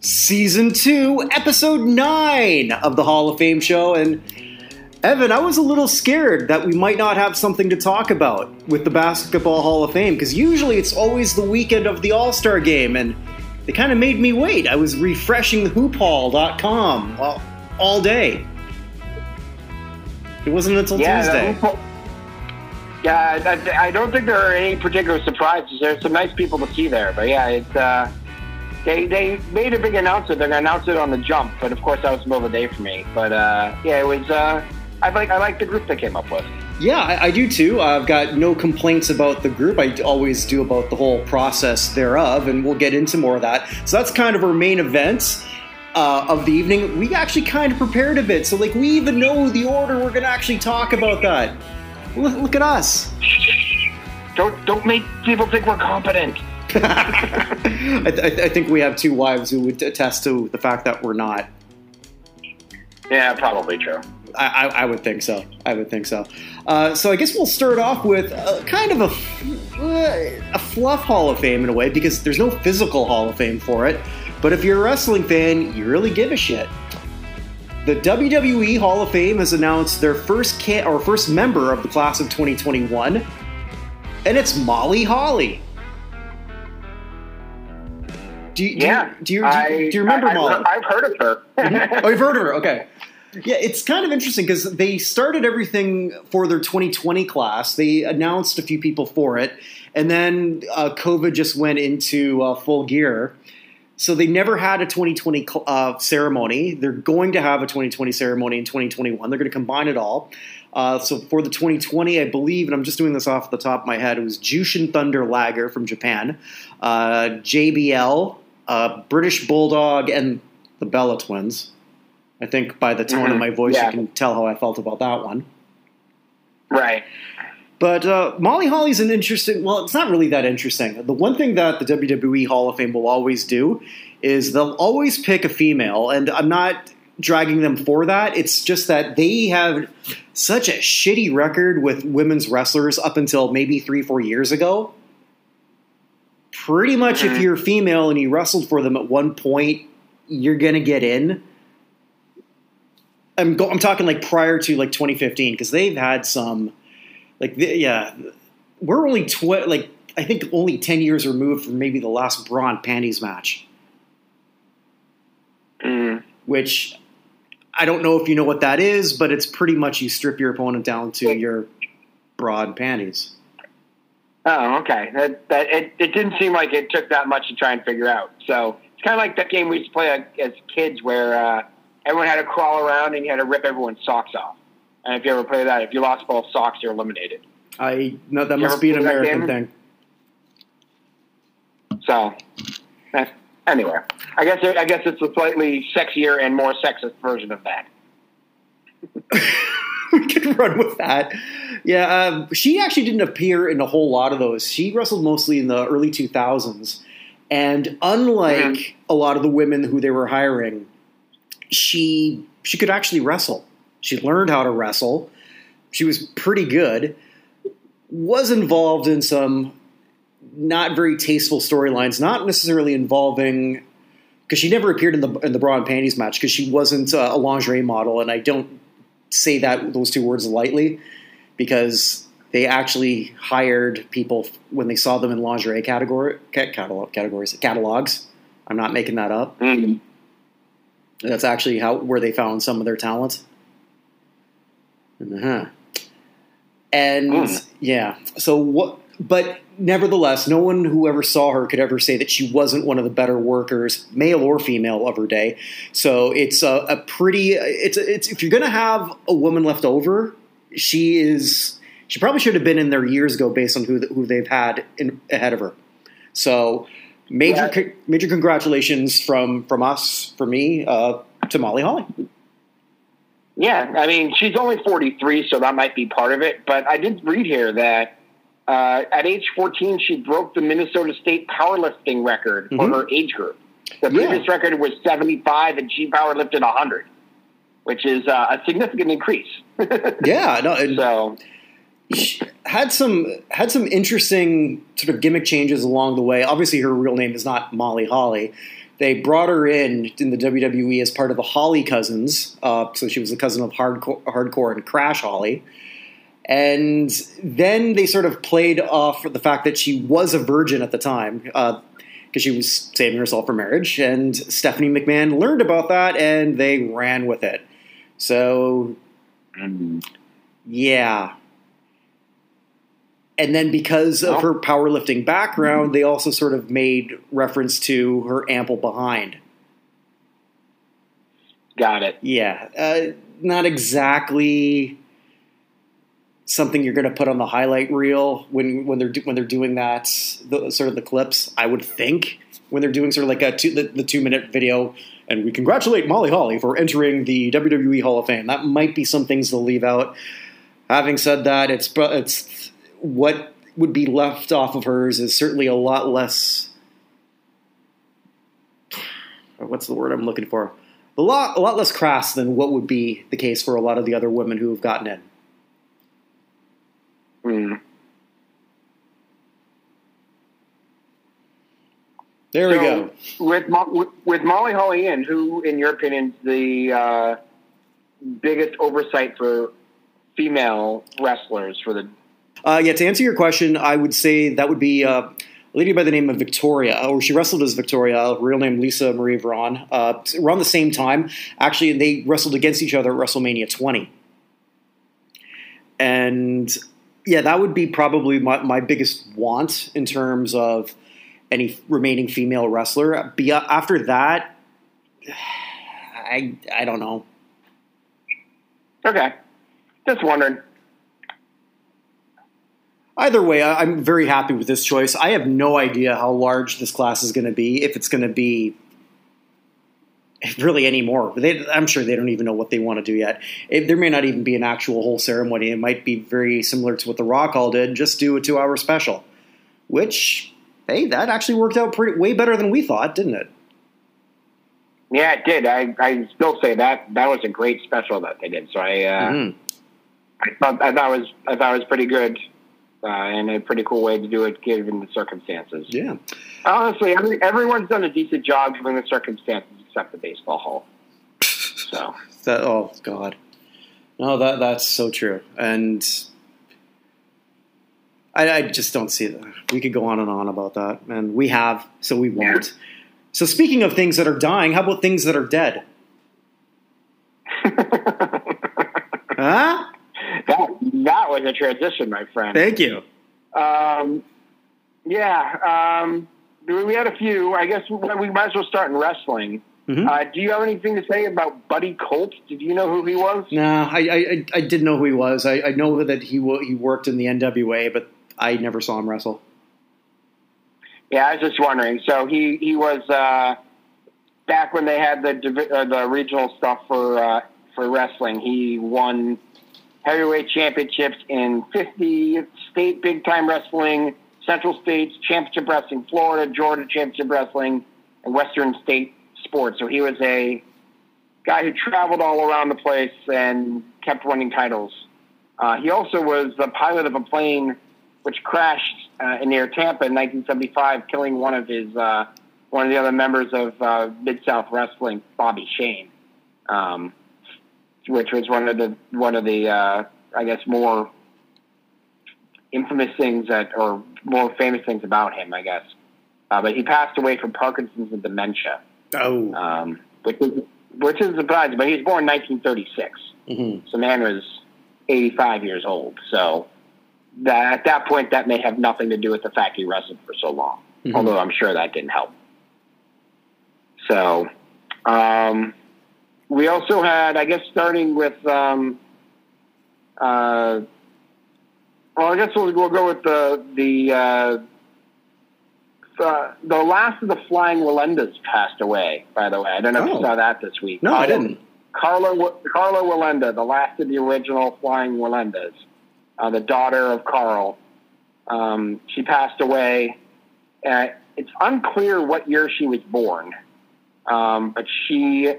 season two, episode nine of the Hall of Fame show. And Evan, I was a little scared that we might not have something to talk about with the Basketball Hall of Fame because usually it's always the weekend of the All Star game, and they kind of made me wait. I was refreshing the hoophall.com all, all day. It wasn't until Yeah, Tuesday. yeah, I, I don't think there are any particular surprises. There's some nice people to see there, but yeah, it's uh, they they made a big announcement. They're gonna announce it on the jump, but of course that was the middle of the day for me. But uh, yeah, it was. Uh, I like I like the group they came up with. Yeah, I, I do too. I've got no complaints about the group. I always do about the whole process thereof, and we'll get into more of that. So that's kind of our main events uh, of the evening. We actually kind of prepared a bit, so like we even know the order we're going to actually talk about that. Look, look at us. Don't don't make people think we're competent. I, th- I think we have two wives who would attest to the fact that we're not. Yeah, probably true. I, I, I would think so. I would think so. Uh, so I guess we'll start off with uh kind of a, uh, a fluff Hall of Fame in a way because there's no physical Hall of Fame for it. But if you're a wrestling fan, you really give a shit. The WWE Hall of Fame has announced their first ca- or first member of the class of 2021, and it's Molly Holly. Do you, do Yeah. you, do you, do I- you, do you remember I, Molly? I've, heard of her. oh, you've heard of her. Okay. Yeah, it's kind of interesting because they started everything for their 2020 class. They announced a few people for it, and then uh, COVID just went into uh, full gear. So they never had a 2020 cl- uh, ceremony. They're going to have a 2020 ceremony in 2021. They're going to combine it all. Uh, so for the 2020, I believe, and I'm just doing this off the top of my head, it was Jushin Thunder Liger from Japan, uh, JBL, uh, British Bulldog, and the Bella Twins. I think by the tone of Mhm. my voice, Yeah. you can tell how I felt about that one. right. But uh, Molly Holly's an interesting. Well, it's not really that interesting. The one thing that the WWE Hall of Fame will always do is they'll always pick a female, and I'm not dragging them for that. It's just that they have such a shitty record with women's wrestlers up until maybe three, four years ago. Pretty much, if Mhm. you're female and you wrestled for them at one point, you're gonna get in. I'm go- I'm talking like prior to like 2015 because they've had some like the, yeah we're only tw- like I think only 10 years removed from maybe the last bra and panties match Mm. which I don't know if you know what that is but it's pretty much you strip your opponent down to your broad panties Oh, okay. That, that it, it didn't seem like it took that much to try and figure out. So it's kind of like that game we used to play uh, as kids, where uh, everyone had to crawl around and you had to rip everyone's socks off. And if you ever play that, if you lost both socks, you're eliminated. I no that You must be an American thing So that's, anyway, I guess I guess it's a slightly sexier and more sexist version of that. we could run with that. Yeah, um, she actually didn't appear in a whole lot of those. She wrestled mostly in the early 2000s. And unlike Mhm. a lot of the women who they were hiring, she she could actually wrestle. She learned how to wrestle. She was pretty good. Was involved in some not very tasteful storylines, not necessarily involving because she never appeared in the in the bra and panties match because she wasn't uh, a lingerie model, and I don't say that those two words lightly because they actually hired people when they saw them in lingerie category catalog, categories catalogs. I'm not making that up. Mm. That's actually how where they found some of their talent. Uh-huh. And Mm. yeah, so what? But nevertheless, no one who ever saw her could ever say that she wasn't one of the better workers, male or female, of her day. So it's a, a pretty. It's it's if you're gonna have a woman left over, she is. She probably should have been in there years ago, based on who who they've had in, ahead of her. So major Yeah. co- major congratulations from from us, for me, uh, to Molly Holly. Yeah, I mean, she's only 43, so that might be part of it. But I did read here that uh, at age 14, she broke the Minnesota State powerlifting record for Mhm. her age group. The Yeah. previous record was 75, and she powerlifted 100, which is uh, a significant increase. Yeah, no, and so, she had some had some interesting sort of gimmick changes along the way. Obviously, her real name is not Molly Holly. they brought her in in the WWE as part of the Holly cousins. Uh, so she was a cousin of Hardcore, Hardcore and Crash Holly. And then they sort of played off the fact that she was a virgin at the time because uh, she was saving herself for marriage. And Stephanie McMahon learned about that and they ran with it. So, yeah. And then because of her powerlifting background, they also sort of made reference to her ample behind. Got it. Yeah. Uh, not exactly something you're going to put on the highlight reel when when they're when they're doing that the, sort of the clips. I would think when they're doing sort of like a two, the, the two minute video, and we congratulate Molly Holly for entering the WWE Hall of Fame. That might be some things they'll leave out. Having said that, it's it's what would be left off of hers is certainly a lot less. What's the word I'm looking for? A lot, a lot less crass than what would be the case for a lot of the other women who have gotten in. Mm. There so, we go. With, with, with Molly Holly in, who, in your opinion, is the uh, biggest oversight for female wrestlers for the? Uh, yeah, to answer your question, I would say that would be uh, a lady by the name of Victoria, or she wrestled as Victoria, real name Lisa Marie Varon. Uh, around the same time, actually, they wrestled against each other at WrestleMania 20. And yeah, that would be probably my, my biggest want in terms of any remaining female wrestler. Be, after that, I I don't know. Okay, just wondering. Either way, I'm very happy with this choice. I have no idea how large this class is going to be. If it's going to be really anymore. They, I'm sure they don't even know what they want to do yet. It, there may not even be an actual whole ceremony. It might be very similar to what the Rock Hall did. Just do a two-hour special, which hey, that actually worked out pretty way better than we thought, didn't it? Yeah, it did. I, I still say that that was a great special that they did. So I uh, mm-hmm. I thought I thought it was I thought it was pretty good. Uh, and a pretty cool way to do it given the circumstances. Yeah. Honestly, every, everyone's done a decent job given the circumstances except the baseball hall. So. that, oh, God. No, that that's so true. And I, I, just don't see that. We could go on and on about that. And we have, so we won't. Yeah. So speaking of things that are dying, how about things that are dead? huh? That that was a transition, my friend. Thank you. Um, yeah, um, we had a few. I guess we might as well start in wrestling. Mm-hmm. Uh, do you have anything to say about Buddy Colt? Did you know who he was? No, I I, I did know who he was. I, I know that he he worked in the NWA, but I never saw him wrestle. Yeah, I was just wondering. So he he was uh, back when they had the uh, the regional stuff for uh, for wrestling. He won heavyweight championships in 50 state big time wrestling, Central States Championship Wrestling, Florida, Georgia Championship Wrestling, and Western State So he was a guy who traveled all around the place and kept winning titles. Uh, he also was the pilot of a plane which crashed uh, near Tampa in 1975, killing one of his uh, one of the other members of uh, Mid South Wrestling, Bobby Shane. Um, which was one of the one of the uh, I guess more infamous things that or more famous things about him, I guess. Uh, but he passed away from Parkinson's and dementia. Oh, um, which is which is surprising. But he was born in 1936, mm-hmm. so man was 85 years old. So that at that point, that may have nothing to do with the fact he wrestled for so long. Mm-hmm. Although I'm sure that didn't help. So, um, we also had, I guess, starting with, um, uh, well, I guess we'll, we'll go with the the uh, uh, the last of the Flying Wallendas passed away. By the way, I don't know oh. if you oh. saw that this week. No, I didn't. Carla Carla Wallenda, the last of the original Flying Wallendas, uh, the daughter of Karl. Um, she passed away. Uh, it's unclear what year she was born, um, but she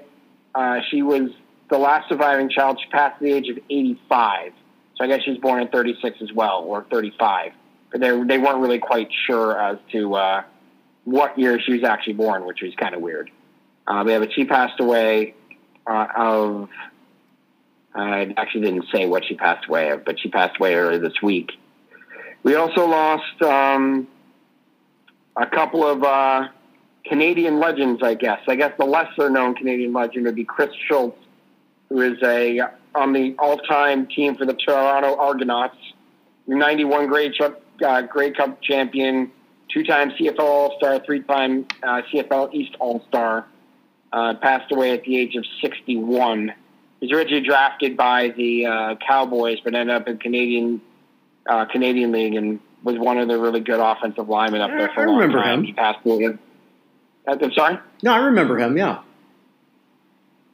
uh, she was the last surviving child. She passed at the age of 85. So I guess she's born in 36 as well, or 35. But they, they weren't really quite sure as to uh, what year she was actually born, which was kind of weird. Uh, yeah, but she passed away uh, of. I actually didn't say what she passed away of, but she passed away earlier this week. We also lost um, a couple of uh, Canadian legends, I guess. I guess the lesser known Canadian legend would be Chris Schultz, who is a on the all time team for the Toronto Argonauts, 91 Grey Cup, uh, Cup champion, two time CFL All Star, three time uh, CFL East All Star. Uh, passed away at the age of 61. He was originally drafted by the uh, Cowboys, but ended up in Canadian uh, Canadian League and was one of the really good offensive linemen up there for I a long remember time. him. He passed away. Uh, I'm sorry. No, I remember him. Yeah.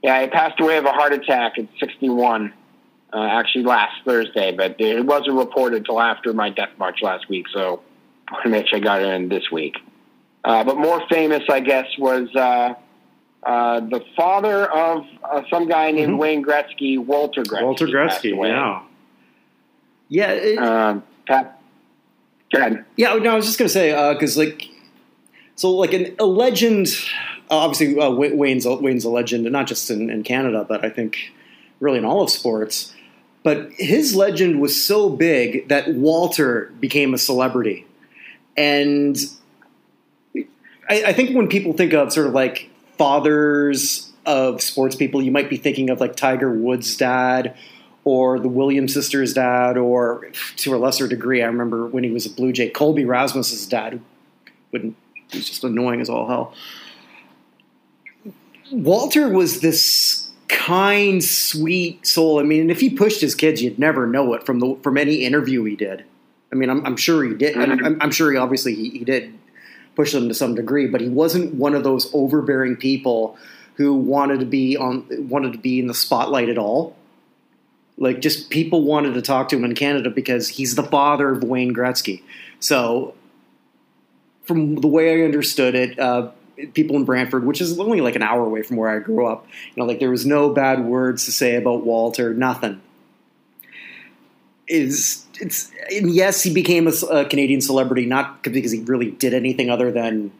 Yeah, he passed away of a heart attack at 61, uh, actually last Thursday, but it wasn't reported until after my death march last week, so I want to make sure I got in this week. Uh, but more famous, I guess, was uh, uh, the father of uh, some guy named Mhm. Wayne Gretzky, Walter Gretzky. Walter Gretzky. Yeah. Yeah. it- Um, Pat, go ahead. Yeah, no, I was just gonna say because like, so like an, a legend. Uh, obviously, uh, Wayne's a, Wayne's a legend, and not just in, in Canada, but I think really in all of sports. But his legend was so big that Walter became a celebrity, and I, I think when people think of sort of like fathers of sports people, you might be thinking of like Tiger Woods' dad or the Williams sisters' dad, or to a lesser degree, I remember when he was a Blue Jay, Colby Rasmus's dad, wouldn't, was just annoying as all hell. Walter was this kind, sweet soul. I mean, if he pushed his kids, you'd never know it from the from any interview he did. I mean, I'm, I'm sure he did. I'm, I'm, sure he obviously he, he did push them to some degree, but he wasn't one of those overbearing people who wanted to be on wanted to be in the spotlight at all. Like just people wanted to talk to him in Canada because he's the father of Wayne Gretzky. So, from the way I understood it, uh, people in Brantford, which is only like an hour away from where I grew up, you know, like there was no bad words to say about Walter, nothing. Is it's and yes, he became a, a Canadian celebrity not because he really did anything other than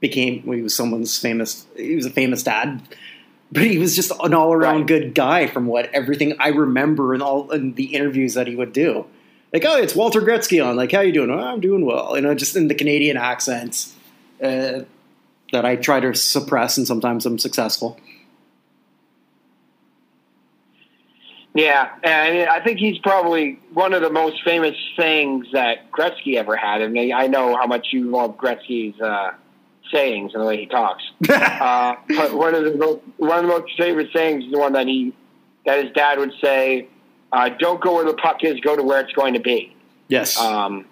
became well, he was someone's famous. He was a famous dad, but he was just an all around Right. good guy from what everything I remember and all in the interviews that he would do. Like, oh, it's Walter Gretzky on. Like, how you doing? Oh, I'm doing well. You know, just in the Canadian accents uh, that I try to suppress, and sometimes I'm successful. Yeah, and I think he's probably one of the most famous sayings that Gretzky ever had. And I know how much you love Gretzky's uh, sayings and the way he talks. Uh, but one of the most, one of the most favorite sayings is the one that he that his dad would say, uh, "Don't go where the puck is, go to where it's going to be." yes. Um,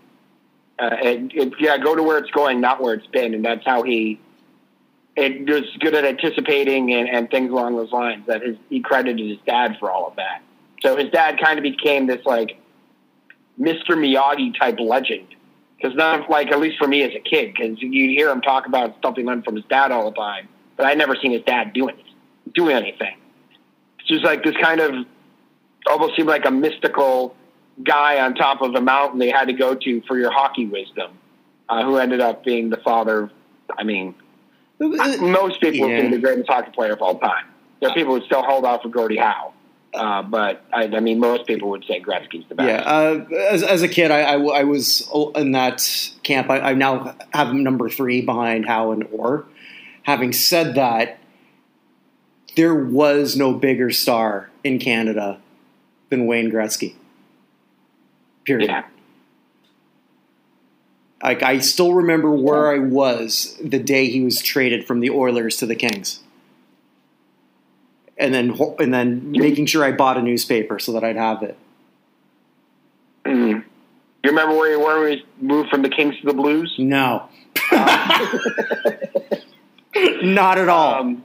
uh, and, and, yeah, go to where it's going, not where it's been, and that's how he. It was good at anticipating and, and things along those lines. That his, he credited his dad for all of that. So his dad kind of became this like Mr. Miyagi type legend. Because none of, like, at least for me as a kid, because you'd hear him talk about stuff he learned from his dad all the time, but I'd never seen his dad do anything. Do anything. It's just like this kind of almost seemed like a mystical guy on top of a mountain they had to go to for your hockey wisdom, uh, who ended up being the father. Of, I mean, most people Yeah. would think the greatest hockey player of all time. There are people who still hold out for Gordie Howe. Uh, but I, I mean, most people would say Gretzky's the best. Yeah, uh, as, as a kid, I, I, I was in that camp. I, I now have him number three behind Howe and Orr. Having said that, there was no bigger star in Canada than Wayne Gretzky. Period. Yeah. Like I still remember where I was the day he was traded from the Oilers to the Kings, and then and then making sure I bought a newspaper so that I'd have it. Mhm. You remember where you were when we moved from the Kings to the Blues? No, not at all. Um,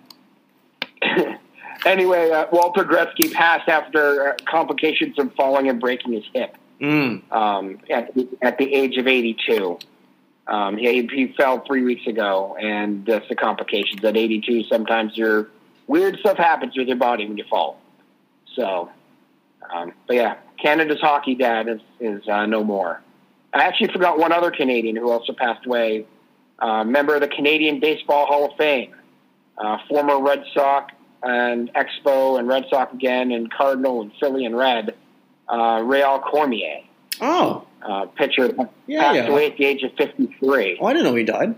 anyway, uh, Walter Gretzky passed after uh, complications from falling and breaking his hip. Mm. um, at, the, at the age of 82. Um, he, he fell three weeks ago, and that's the complications. At 82, sometimes your weird stuff happens with your body when you fall. So, um, but yeah, Canada's hockey dad is, is uh, no more. I actually forgot one other Canadian who also passed away uh, member of the Canadian Baseball Hall of Fame, uh, former Red Sox and Expo and Red Sox again, and Cardinal and Philly and Red, uh, Rhéal Cormier, Oh, uh, pitcher, Yeah, passed yeah. away at the age of 53. oh, I didn't know he died.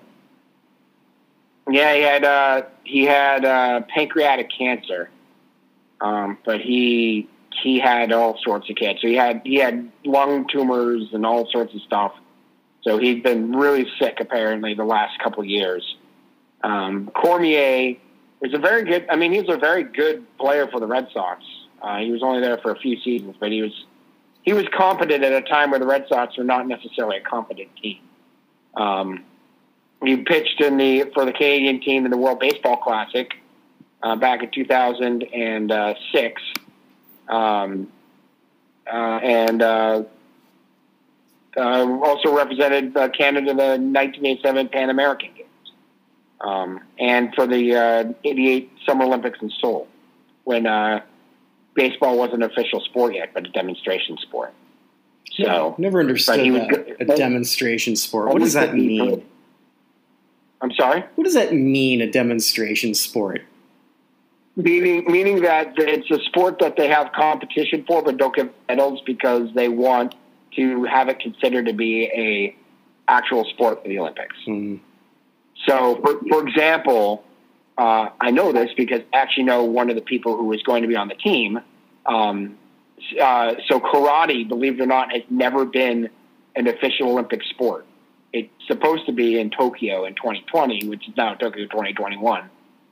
Yeah, he had uh, he had uh, pancreatic cancer, um, but he he had all sorts of cancer. He had he had lung tumors and all sorts of stuff. So he'd been really sick apparently the last couple years. Um, Cormier was a very good. I mean, he was a very good player for the Red Sox. Uh, he was only there for a few seasons, but he was he was competent at a time where the Red Sox were not necessarily a competent team. Um, he pitched in the for the Canadian team in the World Baseball Classic uh, back in 2006, um, uh, and uh, uh, also represented uh, Canada in the 1987 Pan American Games, um, and for the uh, 88 Summer Olympics in Seoul, when uh, baseball wasn't an official sport yet, but a demonstration sport. So. Never understood good- A demonstration sport. What does that mean? I'm sorry. What does that mean? A demonstration sport? Meaning, meaning that it's a sport that they have competition for, but don't give medals because they want to have it considered to be a actual sport for the Olympics. Hmm. So, for, for example, uh, I know this because I actually know one of the people who is going to be on the team. Um, uh, so, karate, believe it or not, has never been an official Olympic sport. It's supposed to be in Tokyo in 2020, which is now Tokyo 2021.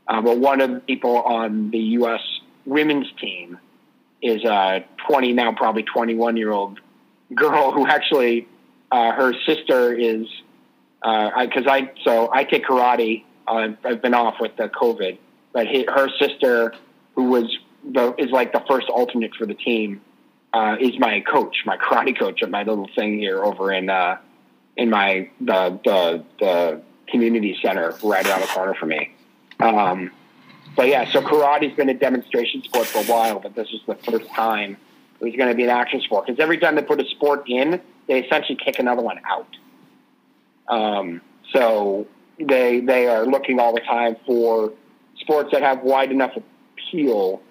Uh, but one of the people on the U.S. women's team is a 20 now probably 21 year old girl who actually uh, her sister is because I, so I take karate. Uh, I've been off with the COVID, but he, her sister, who was the is like the first alternate for the team, uh, is my coach, my karate coach at my little thing here over in uh, in my the, the the community center right around the corner from me. Um, but yeah, so karate's been a demonstration sport for a while, but this is the first time it was going to be an action sport. Because every time they put a sport in, they essentially kick another one out. Um, so they they are looking all the time for sports that have wide enough appeal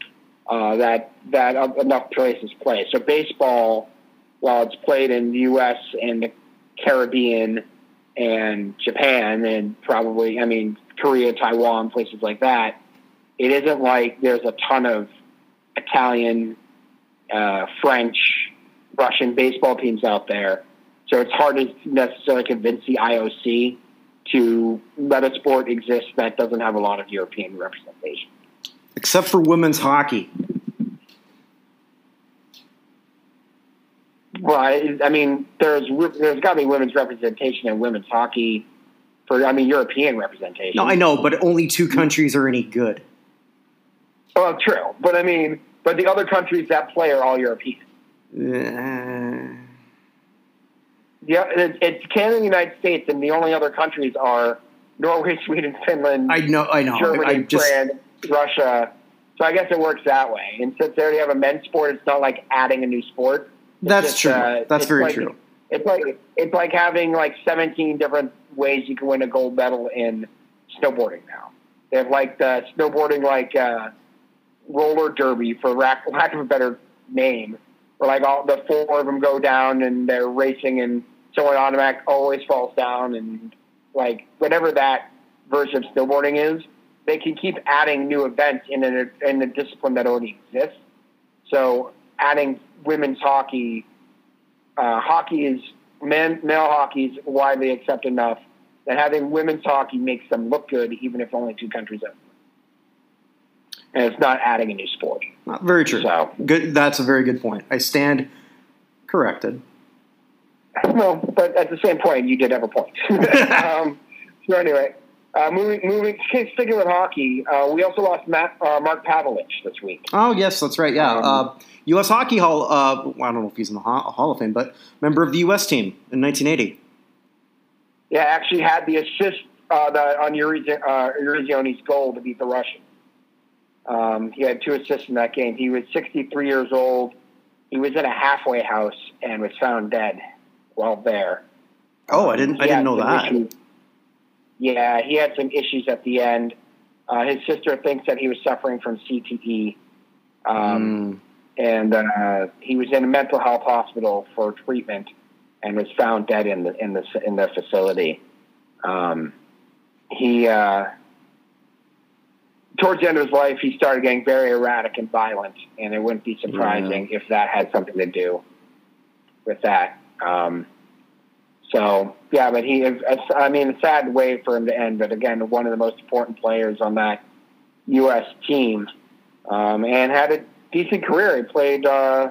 uh, that that enough places play. So baseball, while it's played in the U.S. and the Caribbean and Japan and probably, I mean, Korea, Taiwan, places like that, it isn't like there's a ton of Italian, uh, French, Russian baseball teams out there. So it's hard to necessarily convince the IOC to let a sport exist that doesn't have a lot of European representation. Except for women's hockey. Well, I, I mean, there's there's got to be women's representation in women's hockey for I mean European representation. No, I know, but only two countries are any good. Well, true, but I mean, but the other countries that play are all European. Uh, Yeah, it's, it's Canada and the United States, and the only other countries are Norway, Sweden, Finland, I know, I know. Germany, I just France, Russia. So I guess it works that way. And since they already have a men's sport, it's not like adding a new sport. That's just, true. uh, that's very like- true. It's like it's like having like 17 different ways you can win a gold medal in snowboarding now. They have like the snowboarding like uh, roller derby for lack, lack of a better name, where like all the four of them go down and they're racing and someone automatic always falls down and like whatever that version of snowboarding is, they can keep adding new events in a in a discipline that already exists. So adding women's hockey uh, hockey is men male hockey is widely accepted enough that having women's hockey makes them look good, even if only two countries have. And it's not adding a new sport. Not very true. So- Good. That's a very good point. I stand corrected. No, but at the same point, you did have a point. um, so anyway, uh, moving, moving, sticking with hockey, uh, we also lost Matt, uh, Mark Pavelich this week. Oh yes, that's right. Yeah, Um, uh, U.S. Hockey Hall. Uh, I don't know if he's in the Hall, Hall of Fame, but member of the U.S. team in 1980. Yeah, actually had the assist uh, the, on Uri, uh, Eruzione's goal to beat the Russians. Um, he had two assists in that game. He was 63 years old. He was in a halfway house and was found dead while there. Oh, I didn't. I didn't know that. issues- Yeah, he had some issues at the end. Uh, his sister thinks that he was suffering from CTE, um, Mm. and uh, he was in a mental health hospital for treatment, and was found dead in the in the in the facility. Um, he uh, towards the end of his life, he started getting very erratic and violent, and it wouldn't be surprising if that had something to do with that. Um, so yeah, but he is. I mean, a sad way for him to end. But again, one of the most important players on that U.S. team, um, and had a decent career. He played uh,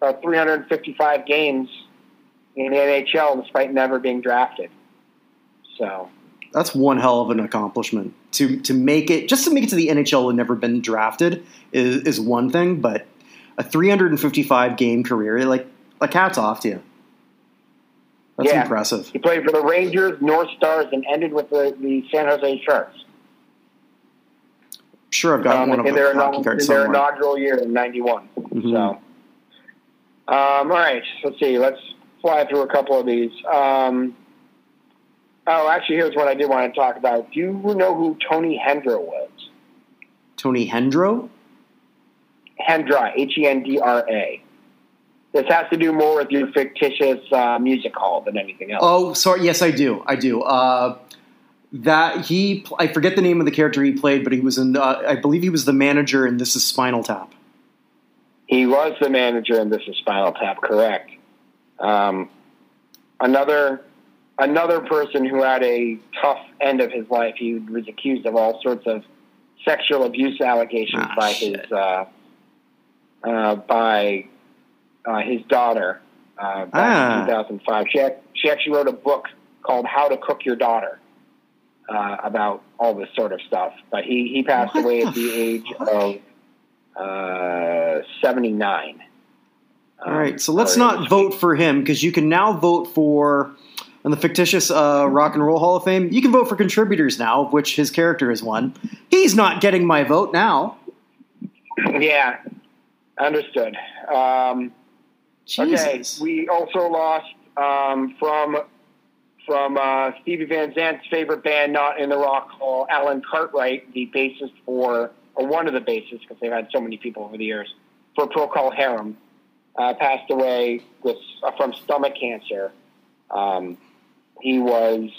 about 355 games in the NHL, despite never being drafted. So That's one hell of an accomplishment. To to make it just to make it to the NHL and never been drafted is, is one thing, but a 355 game career, like like hats off to you. That's Yeah. impressive. he played for the Rangers, North Stars, and ended with the, the San Jose Sharks. Sure, I've got um, one of in their, hockey cards in their inaugural year in '91. Mhm. So, um, all right, let's see. Let's fly through a couple of these. Um, oh, actually, here's what I did want to talk about. Do you know who Tony Hendra was? Tony Hendro. Hendra, H E N D R A. This has to do more with your fictitious uh, music hall than anything else. Oh, sorry. Yes, I do. I do. Uh, that he, I forget the name of the character he played, but he was in. Uh, I believe he was the manager in This Is Spinal Tap. He was the manager in This Is Spinal Tap, correct? Um, another another person who had a tough end of his life. He was accused of all sorts of sexual abuse allegations Ah, by shit. his uh, uh, by uh, his daughter uh, back Ah. in 2005. She ac- she actually wrote a book called How to Cook Your Daughter. Uh, about all this sort of stuff, but he, he passed What away the at the age fuck? of uh, 79. All right, so let's not vote for him because you can now vote for on the fictitious uh, Rock and Roll Hall of Fame. You can vote for contributors now, of which his character is one. He's not getting my vote now. Yeah, understood. Um, okay, we also lost um, from from uh, Stevie Van Zandt's favorite band, not in the Rock Hall, Alan Cartwright, the bassist for, or one of the bassists, because they've had so many people over the years, for Procol Harum, uh, passed away with uh, from stomach cancer. Um, he was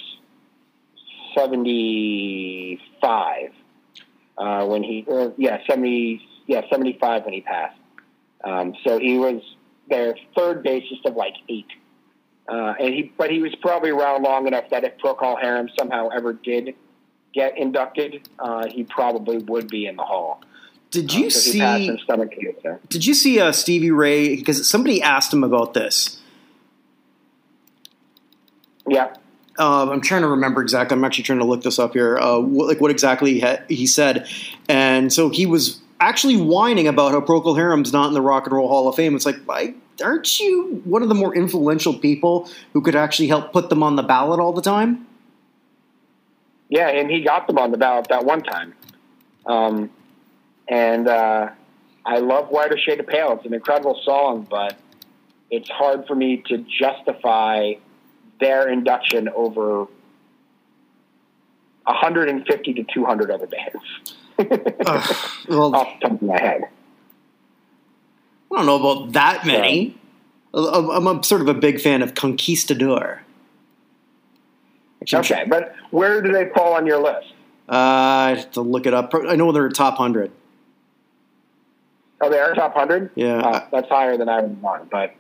seventy five uh, when he, yeah, seventy, yeah, seventy five when he passed. Um, so he was their third bassist of like eight. Uh, and he, but he was probably around long enough that if Procol Harum somehow ever did get inducted, uh, he probably would be in the hall. Did you Uh, he passed see? from stomach cancer. Did you see uh, Stevie Ray? Because somebody asked him about this. Yeah, Uh, I'm trying to remember exactly. I'm actually trying to look this up here. Uh, what, like what exactly he, had, he said, and so he was actually whining about how Procol Harum's not in the Rock and Roll Hall of Fame. It's like, aren't you one of the more influential people who could actually help put them on the ballot all the time? yeah, and he got them on the ballot that one time. Um, and uh, I love Whiter Shade of Pale. It's an incredible song, but it's hard for me to justify their induction over 150 to 200 other bands. Ugh, well, Off the top of my head. I don't know about that many. I'm, I'm a, sort of a big fan of Conquistador. Actually, I'm Okay, but where do they fall on your list? Uh, I have to look it up. I know they're top hundred. Oh, they are top 100? Yeah. Uh, that's higher than I would want, but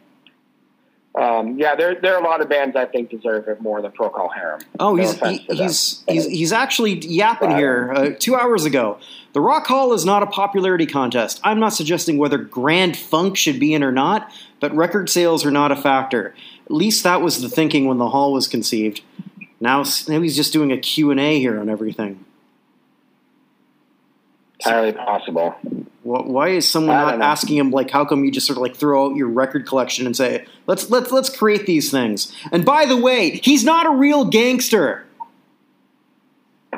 um, yeah, there, there are a lot of bands I think deserve it more than Procol Harum. Oh, No he's he, he's, he's he's actually yapping Right. here uh, two hours ago. The Rock Hall is not a popularity contest. I'm not suggesting whether Grand Funk should be in or not, but record sales are not a factor. At least that was the thinking when the hall was conceived. Now, now he's just doing a Q and A here on everything. Entirely possible. Why is someone not know. asking him like, how come you just sort of like throw out your record collection and say, let's let's let's create these things? And by the way, he's not a real gangster.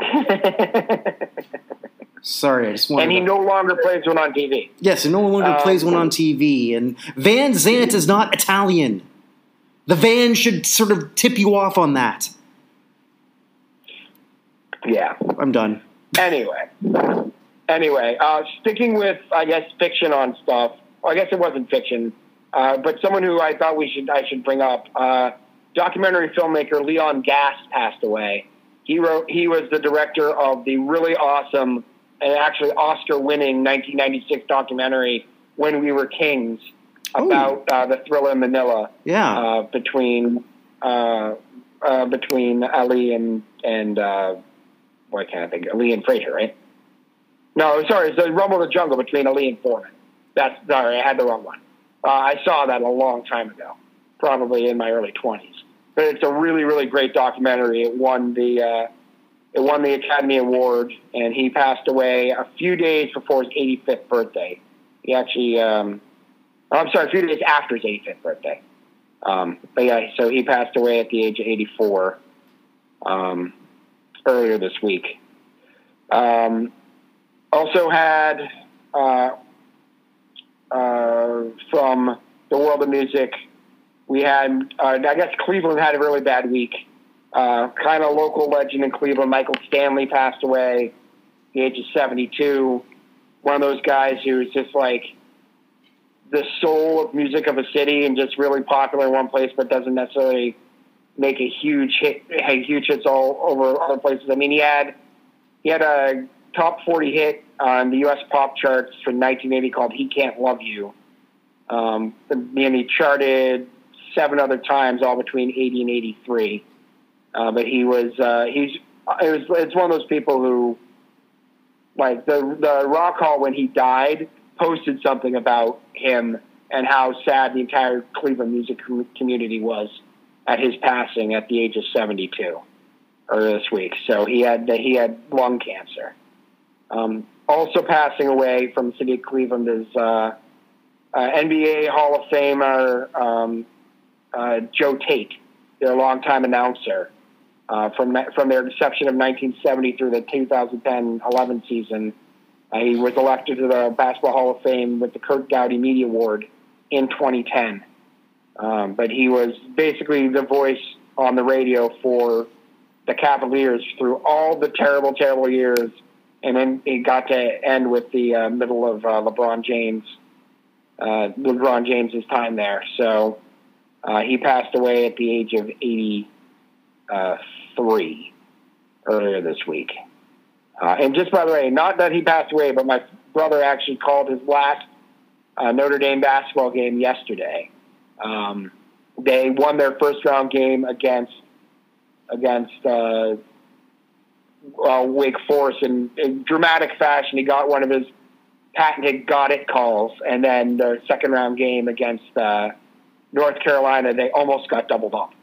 Sorry, I just wanted. and he to- no longer plays one on TV. yes, and no longer Um, plays one on TV. And Van Zandt is not Italian. The van should sort of tip you off on that. Yeah. I'm done. Anyway, anyway, uh, sticking with I guess fiction on stuff. Well, I guess it wasn't fiction, uh, but someone who I thought we should I should bring up. Uh, documentary filmmaker Leon Gast passed away. He wrote. He was the director of the really awesome and actually Oscar-winning 1996 documentary "When We Were Kings" about uh, the Thrilla in Manila Yeah. uh, between uh, uh, between Ali and and uh, why can't I think Ali and Frazier, right? No, sorry, it's the Rumble in the Jungle between Ali and Foreman. That's sorry, I had the wrong one. Uh, I saw that a long time ago, probably in my early twenties. But it's a really, really great documentary. It won the uh, it won the Academy Award, and he passed away a few days before his 85th birthday. He actually, um, oh, I'm sorry, a few days after his 85th birthday. Um, but yeah, so he passed away at the age of 84 um, earlier this week. Um, also had uh, uh, from the world of music, we had, uh, I guess Cleveland had a really bad week. Uh, kind of local legend in Cleveland, Michael Stanley passed away at the age of 72. One of those guys who's just like the soul of music of a city and just really popular in one place, but doesn't necessarily make a huge hit, hey, huge hits all over other places. I mean, he had he had a top 40 hit on the U.S. pop charts from 1980 called "He Can't Love You," um, and he charted seven other times, all between 80 and 83. Uh, but he was uh, he's it was it's one of those people who like the the rock hall when he died posted something about him and how sad the entire Cleveland music community was at his passing at the age of 72 earlier this week. So he had he had lung cancer. Um, also passing away from the city of Cleveland is uh, uh, NBA Hall of Famer um, uh, Joe Tait, their longtime announcer. Uh, from from their inception of 1970 through the 2010-11 season, uh, he was elected to the Basketball Hall of Fame with the Curt Gowdy Media Award in 2010. Um, but he was basically the voice on the radio for the Cavaliers through all the terrible, terrible years, and then it got to end with the uh, middle of uh, LeBron James, uh, LeBron James's time there. So uh, he passed away at the age of 83 earlier this week. Uh, and just by the way, not that he passed away, but my brother actually called his last uh, Notre Dame basketball game yesterday. Um, they won their first round game against against uh, Wake Forest in, in dramatic fashion. He got one of his patented "got it" calls, and then the second round game against uh, North Carolina, they almost got doubled up.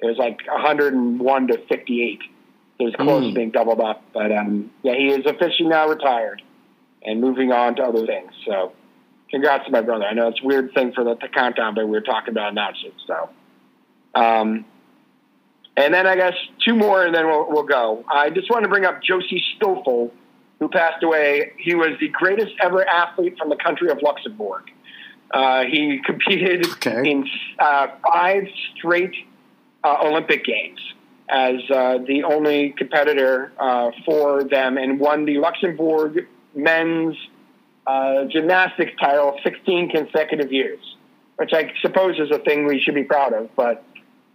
It was like 101 to 58. It was close to being doubled up, but um, yeah, he is officially now retired and moving on to other things. So, congrats to my brother. I know it's a weird thing for the, the countdown, but we were talking about announcing. So, um, and then I guess two more, and then we'll, we'll go. I just want to bring up Josy Stoffel, who passed away. He was the greatest ever athlete from the country of Luxembourg. Uh, he competed Okay. in uh, five straight uh, Olympic Games as uh, the only competitor uh, for them and won the Luxembourg men's uh, gymnastics title 16 consecutive years, which I suppose is a thing we should be proud of, but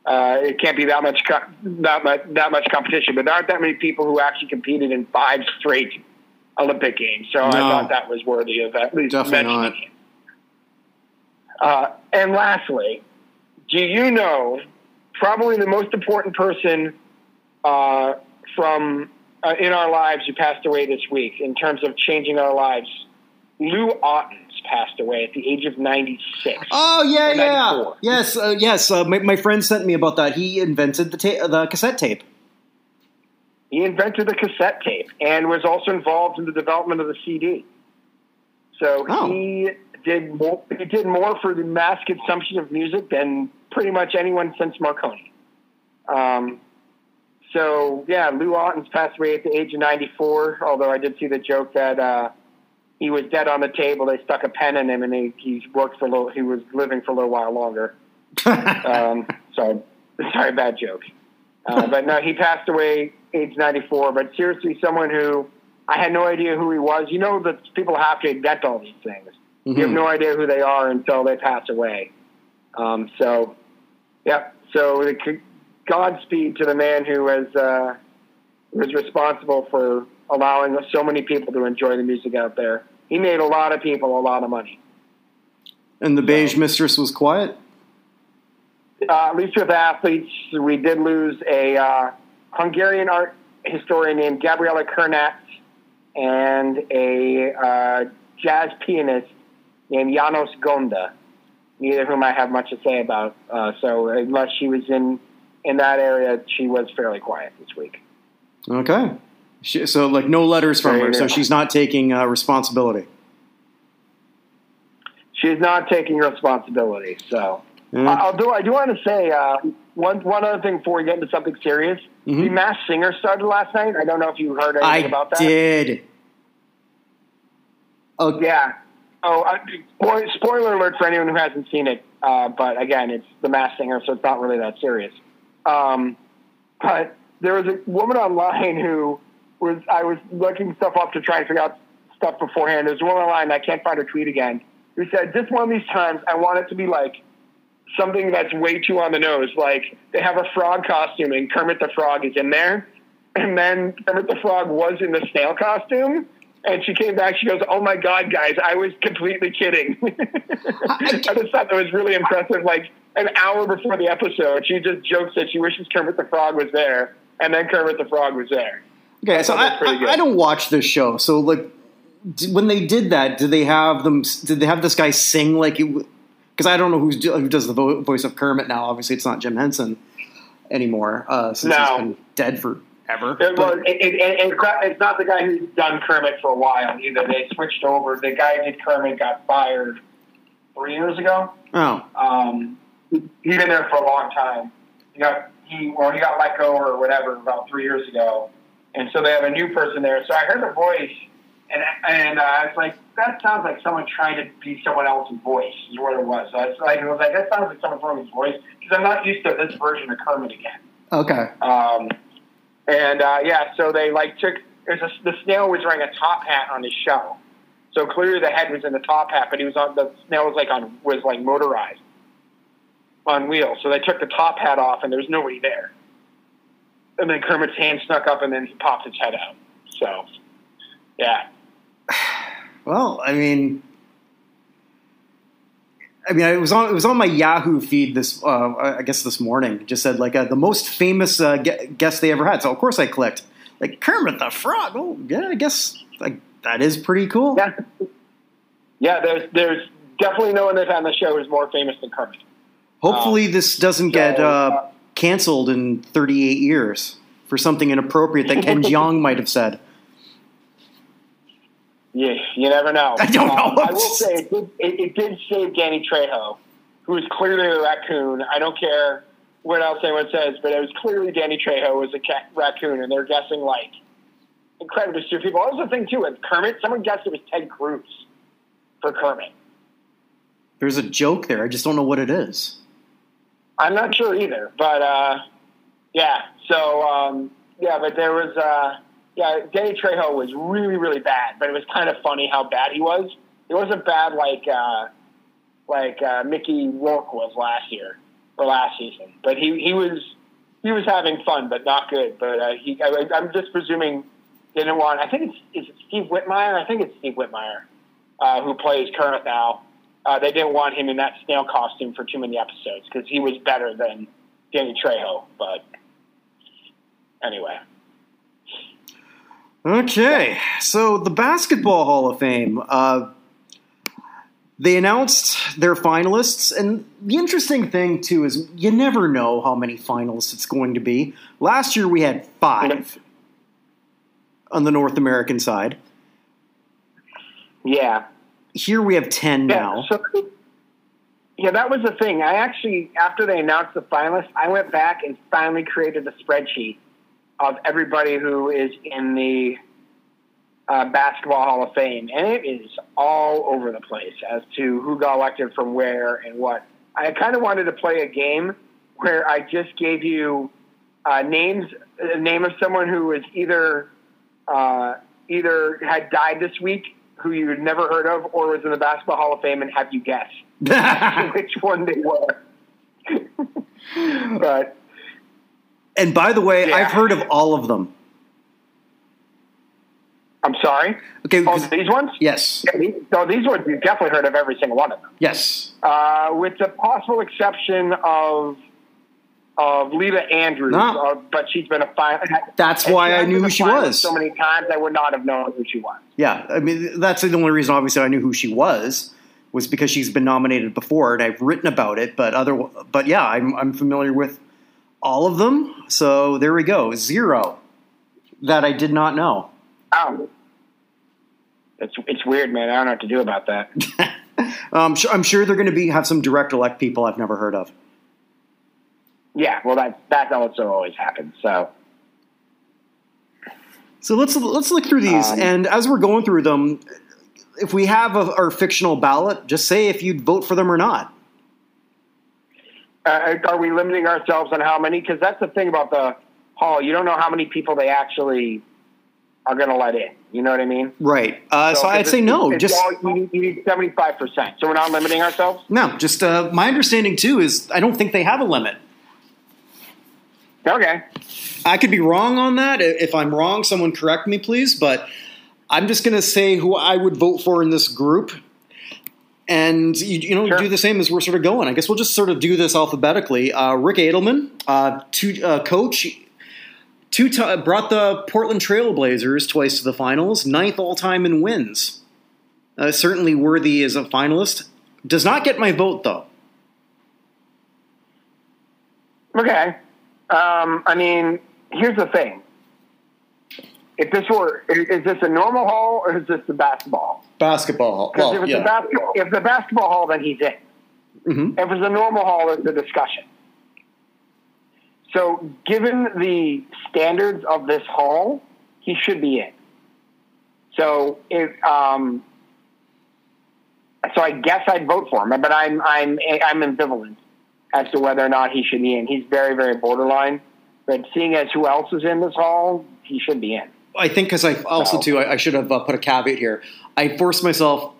uh, it can't be that much, co- that much that much competition. But there aren't that many people who actually competed in five straight Olympic games, so I thought that was worthy of at least Definitely mentioning. Uh, and lastly, do you know probably the most important person uh, from uh, in our lives who passed away this week in terms of changing our lives? Lou Ottens passed away at the age of 96. Oh yeah, yeah, yes, uh, yes. Uh, my, my friend sent me about that. He invented the ta- the cassette tape. He invented the cassette tape and was also involved in the development of the CD. So Oh. he did more. He did more for the mass consumption of music than pretty much anyone since Marconi. Um, so yeah, Lou Ottens passed away at the age of 94. Although I did see the joke that uh, he was dead on the table. They stuck a pen in him, and he, he worked for a little. He was living for a little while longer. Um, so sorry, bad joke. Uh, but no, he passed away age 94. But seriously, someone who I had no idea who he was. You know that people have to invent all these things. Mm-hmm. You have mm-hmm. no idea who they are until they pass away. Um, so, yeah. So Godspeed to the man who was uh, was responsible for allowing so many people to enjoy the music out there. He made a lot of people a lot of money. And the beige mistress was quiet. Uh, at least with athletes, we did lose a uh, Hungarian art historian named Gabriela Kernatz and a uh, jazz pianist named Janos Gonda, neither of whom I have much to say about. Uh, so unless she was in in that area, she was fairly quiet this week. Okay. She, so like no letters from her, so she's not taking uh, responsibility. She's not taking responsibility. So mm. I'll do. I do want to say uh, one one other thing before we get into something serious. Mm-hmm. The Masked Singer started last night. I don't know if you heard anything I about that. I did. Oh yeah. Oh, uh, spoiler alert for anyone who hasn't seen it. Uh, but again, it's the Masked Singer, so it's not really that serious. Um, but there was a woman online who was I was looking stuff up to try and figure out stuff beforehand. There's a woman online I can't find her tweet again who said, "Just one of these times, I want it to be like something that's way too on the nose. Like they have a frog costume and Kermit the Frog is in there, and then Kermit the Frog was in the snail costume." And she came back. She goes, "Oh my god, guys! I was completely kidding." I just thought that was really impressive. Like an hour before the episode, she just jokes that she wishes Kermit the Frog was there, and then Kermit the Frog was there. Okay, so I, I, I, don't watch this show. So like, when they did that, did they have them? Did they have this guy sing like? Because I don't know who's who does the voice of Kermit now. Obviously, it's not Jim Henson anymore uh, since no. he's been dead forever. It, well, it, it, it's not the guy who's done Kermit for a while either. They switched over. The guy who did Kermit got fired three years ago. Oh. Um, he's been there for a long time. He got he well he got let go or whatever about three years ago, and so they have a new person there. So I heard the voice, and and uh, I was like, that sounds like someone trying to be someone else's voice is what it was. So I was like, I was like, that sounds like someone from his voice because I'm not used to this version of Kermit again. Okay. Um, and uh, yeah, so they like took. There's a, the snail was wearing a top hat on his show, so clearly the head was in the top hat, but he was on the snail was like on was like motorized on wheels. So they took the top hat off, and there was nobody there. And then Kermit's hand snuck up, and then he popped his head out. So, yeah. Well, I mean, I mean, it was on it was on my Yahoo feed this uh, I guess this morning. It just said like uh, the most famous uh, guest they ever had. So of course I clicked like Kermit the Frog. Oh yeah, I guess like that is pretty cool. Yeah, yeah. There's there's definitely no one had on the show who's more famous than Kermit. Hopefully, um, this doesn't so, get uh, uh, canceled in 38 years for something inappropriate that Ken Jeong might have said. Yeah, you never know. I don't know. Um, I will say it did, it, it did save Danny Trejo, who is clearly a raccoon. I don't care what else anyone says, but it was clearly Danny Trejo was a cat, raccoon, and they're guessing like incredibly stupid people. That was the thing too with Kermit. Someone guessed it was Ted Cruz for Kermit. There's a joke there. I just don't know what it is. I'm not sure either, but uh, yeah. So um, yeah, but there was uh, yeah. Danny Trejo was really really bad, but it was kind of funny how bad he was. It wasn't bad like uh, like uh, Mickey Rourke was last year or last season, but he he was he was having fun, but not good. But uh, he, I, I'm just presuming didn't want. I think it's is it Steve Whitmire. I think it's Steve Whitmire uh, who plays Kermit now uh, they didn't want him in that snail costume for too many episodes because he was better than Danny Trejo. But anyway. Okay, so the Basketball Hall of Fame. Uh, they announced their finalists, and the interesting thing too is you never know how many finalists it's going to be. Last year we had five on the North American side. Yeah, here we have 10 yeah, now. So, yeah, that was the thing. I actually, after they announced the finalists, I went back and finally created a spreadsheet of everybody who is in the uh, Basketball Hall of Fame, and it is all over the place as to who got elected from where and what. I kind of wanted to play a game where I just gave you uh, names a name of someone who was either uh, either had died this week, who you'd never heard of, or was in the Basketball Hall of Fame, and have you guess which one they were. but and by the way, Yeah. I've heard of all of them. I'm sorry. Okay, Oh, because- these ones? yes, Yeah, these, no, these ones you've definitely heard of every single one of them. yes. Uh, with the possible exception of of Lita Andrews, No. uh, but she's been a fine. That's why I knew who she was. So many times, I would not have known who she was. Yeah, I mean that's the only reason. Obviously, I knew who she was was because she's been nominated before, and I've written about it. But other, but yeah, I'm I'm familiar with all of them. So there we go, zero that I did not know. Oh, it's it's weird, man. I don't know what to do about that. um, I'm sure they're going to be have some direct elect people I've never heard of. Yeah, well, that that also always happens. So So let's let's look through these, Um, and as we're going through them, if we have a, our fictional ballot, just say if you'd vote for them or not. uh, are we limiting ourselves on how many? Because that's the thing about the hall. You don't know how many people they actually are going to let in. You know what I mean? Right. Uh, so, 'cause I'd say no. Just all, you need, you need 75%. So we're not limiting ourselves? no. Just uh, my understanding too is I don't think they have a limit. Okay. I could be wrong on that. If I'm wrong, someone correct me, please. But I'm just going to say who I would vote for in this group, and you, you know, Sure. do the same as we're sort of going. I guess we'll just sort of do this alphabetically. Uh, Rick Adelman, uh, two, uh, coach, two ti brought the Portland Trailblazers twice to the finals, ninth all time in wins. Uh, certainly worthy as a finalist. Does not get my vote though. Okay. Um, I mean, here's the thing. If this were, is is this a normal hall or is this the basketball? Basketball. Well, if, it's yeah. a basketball, if the basketball hall, then he's in. Mhm. If it's a normal hall, it's a discussion. So, given the standards of this hall, he should be in. So, if um, so, I guess I'd vote for him, but I'm I'm I'm ambivalent as to whether or not he should be in. He's very very borderline, but seeing as who else is in this hall, he should be in. I think because I also No. too I, I should have uh, put a caveat here. I forced myself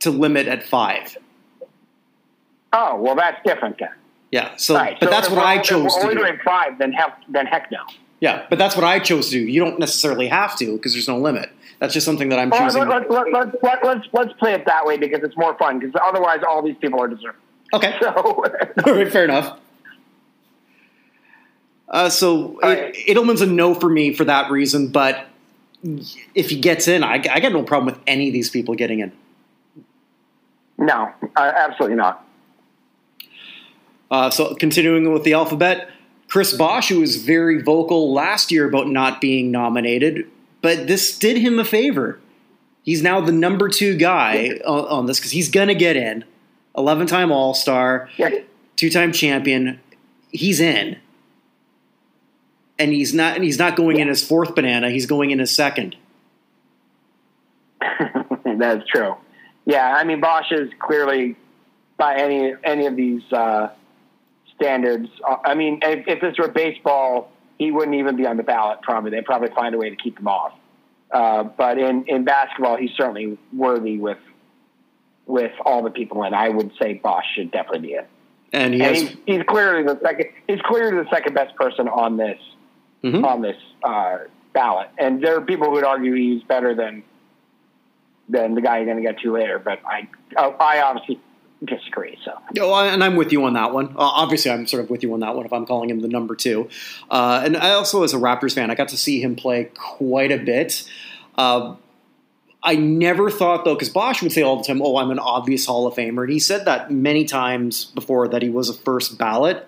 to limit at five. Oh well, that's different then. Yeah. So, Right. but so that's if what we're- I if chose We're only doing five, then heck, then heck no. Yeah, but that's what I chose to do. You don't necessarily have to because there's no limit. That's just something that I'm Well, choosing. let, let, let, let, let's let's play it that way because it's more fun. Because otherwise, all these people are deserving. Okay. So, All right. Fair enough. Uh, so right. Adelman's a no for me for that reason, but if he gets in, I, I got no problem with any of these people getting in. no, uh, absolutely not. Uh, so continuing with the alphabet, Chris Bosh, who was very vocal last year about not being nominated, but this did him a favor. He's now the number two guy on, on this because he's gonna get in. Eleven-time All Star, Yeah, two-time champion. He's in, and he's not. And he's not going in his fourth banana. He's going in his second. that's true. Yeah, I mean Bosh is clearly by any any of these uh, standards. Uh, I mean, if, if this were baseball, he wouldn't even be on the ballot. Probably they'd probably find a way to keep him off. Uh, but in, in basketball, he's certainly worthy with with all the people in. I would say Bosh should definitely be in. And he And has. he's, he's clearly the second. He's clearly the second best person on this Mhm. on this uh, ballot. And there are people who would argue he's better than than the guy you're going to get to later. But I I obviously disagree. So Oh, and I'm with you on that one. Uh, obviously, I'm sort of with you on that one if I'm calling him the number two. Uh, and I also, as a Raptors fan, I got to see him play quite a bit. Uh, I never thought, though, because Bosh would say all the time, oh, I'm an obvious Hall of Famer. And he said that many times before that he was a first ballot.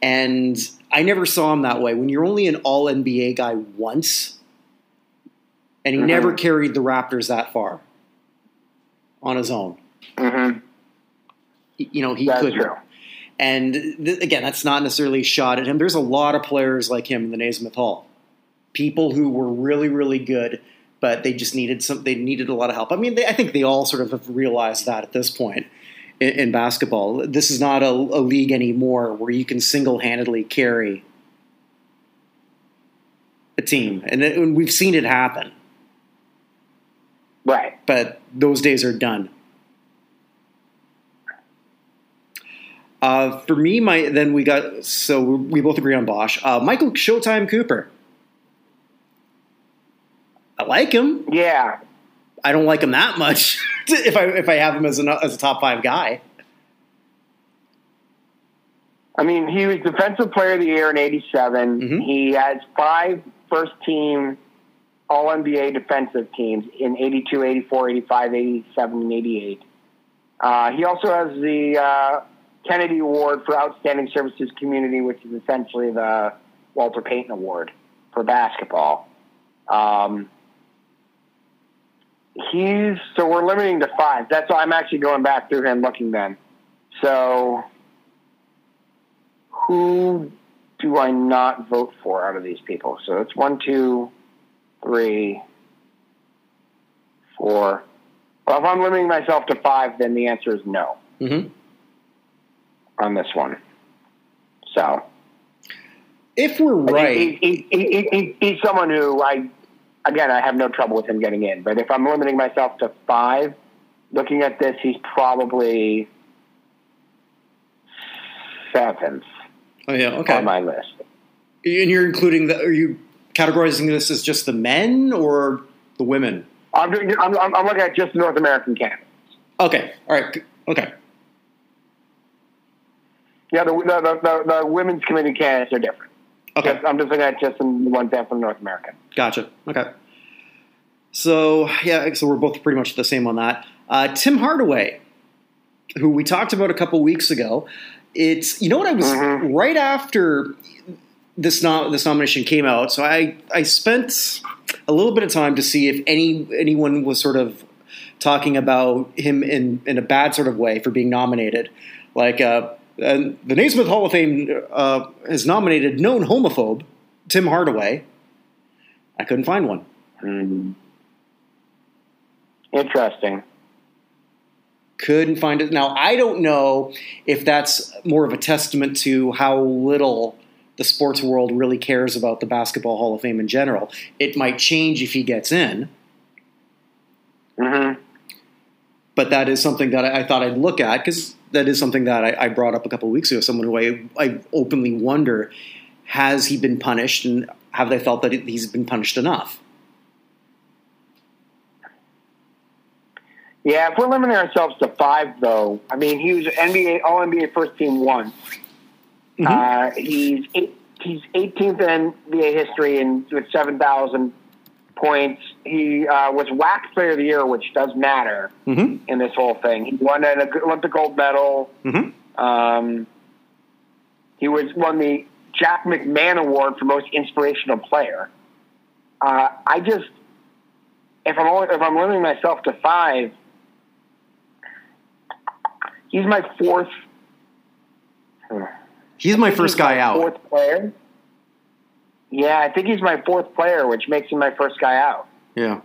And I never saw him that way. When you're only an all NBA guy once, and he Mhm. never carried the Raptors that far on his own. mm-hmm. You know, he that's couldn't. true. And th- again, that's not necessarily a shot at him. There's a lot of players like him in the Naismith Hall. People who were really, really good, but they just needed some. They needed a lot of help. I mean, they, I think they all sort of have realized that at this point in, in basketball. This is not a, a league anymore where you can single-handedly carry a team, and, it, and we've seen it happen. Right. But those days are done. Uh, for me, my then we got so we both agree on Bosh. Uh, Michael Showtime Cooper. I like him. Yeah. I don't like him that much. if I if I have him as a as a top five guy. I mean, he was defensive player of the year in '87. Mhm. He has five first team All NBA defensive teams in '82, '84, '85, '87, and '88. Uh, he also has the uh, Kennedy Award for Outstanding Services Community, which is essentially the Walter Payton Award for basketball. Um, he's so we're limiting to five. That's why I'm actually going back through him looking then. So who do I not vote for out of these people? So it's one, two, three, four. Well, if I'm limiting myself to five, then the answer is no Mm-hmm. on this one. So If we're right, think he, he, he, he, he's someone who I, again, I have no trouble with him getting in. But if I'm limiting myself to five, looking at this, he's probably seventh oh yeah, okay. on my list. and you're including the. Are you categorizing this as just the men or the women? I'm, doing, I'm, I'm looking at just North American candidates. Okay, all right, okay, Yeah, the, the, the, the, women's committee candidates are different. okay. Just, I'm just looking at just the ones that from North American. Gotcha. Okay. So yeah, so we're both pretty much the same on that. Uh, Tim Hardaway, who we talked about a couple weeks ago. It's you know what I was Mhm. right after this nom- this nomination came out. So I I spent a little bit of time to see if any anyone was sort of talking about him in in a bad sort of way for being nominated, like. Uh, and the Naismith Hall of Fame uh, has nominated known homophobe Tim Hardaway. I couldn't find one. Mm. Interesting. Couldn't find it. Now, I don't know if that's more of a testament to how little the sports world really cares about the Basketball Hall of Fame in general. It might change if he gets in, hmm but that is something that I, I thought I'd look at because that is something that I, I brought up a couple of weeks ago. Someone who I, I openly wonder has he been punished and have they felt that he's been punished enough? Yeah, if we're limiting ourselves to five, though, I mean, he was NBA All NBA first team once. Mhm. Uh, he's eight, he's 18th in NBA history and with 7,000 points. He uh, was WAC Player of the Year, which does matter Mm-hmm. in this whole thing. He won an Olympic gold medal. Mm-hmm. Um, he was won the Jack McMahon Award for most inspirational player. Uh, I just, if I'm only, if I'm limiting myself to five, he's my fourth. He's my first he's guy my out. Fourth player. Yeah, I think he's my fourth player, which makes him my first guy out. Yeah.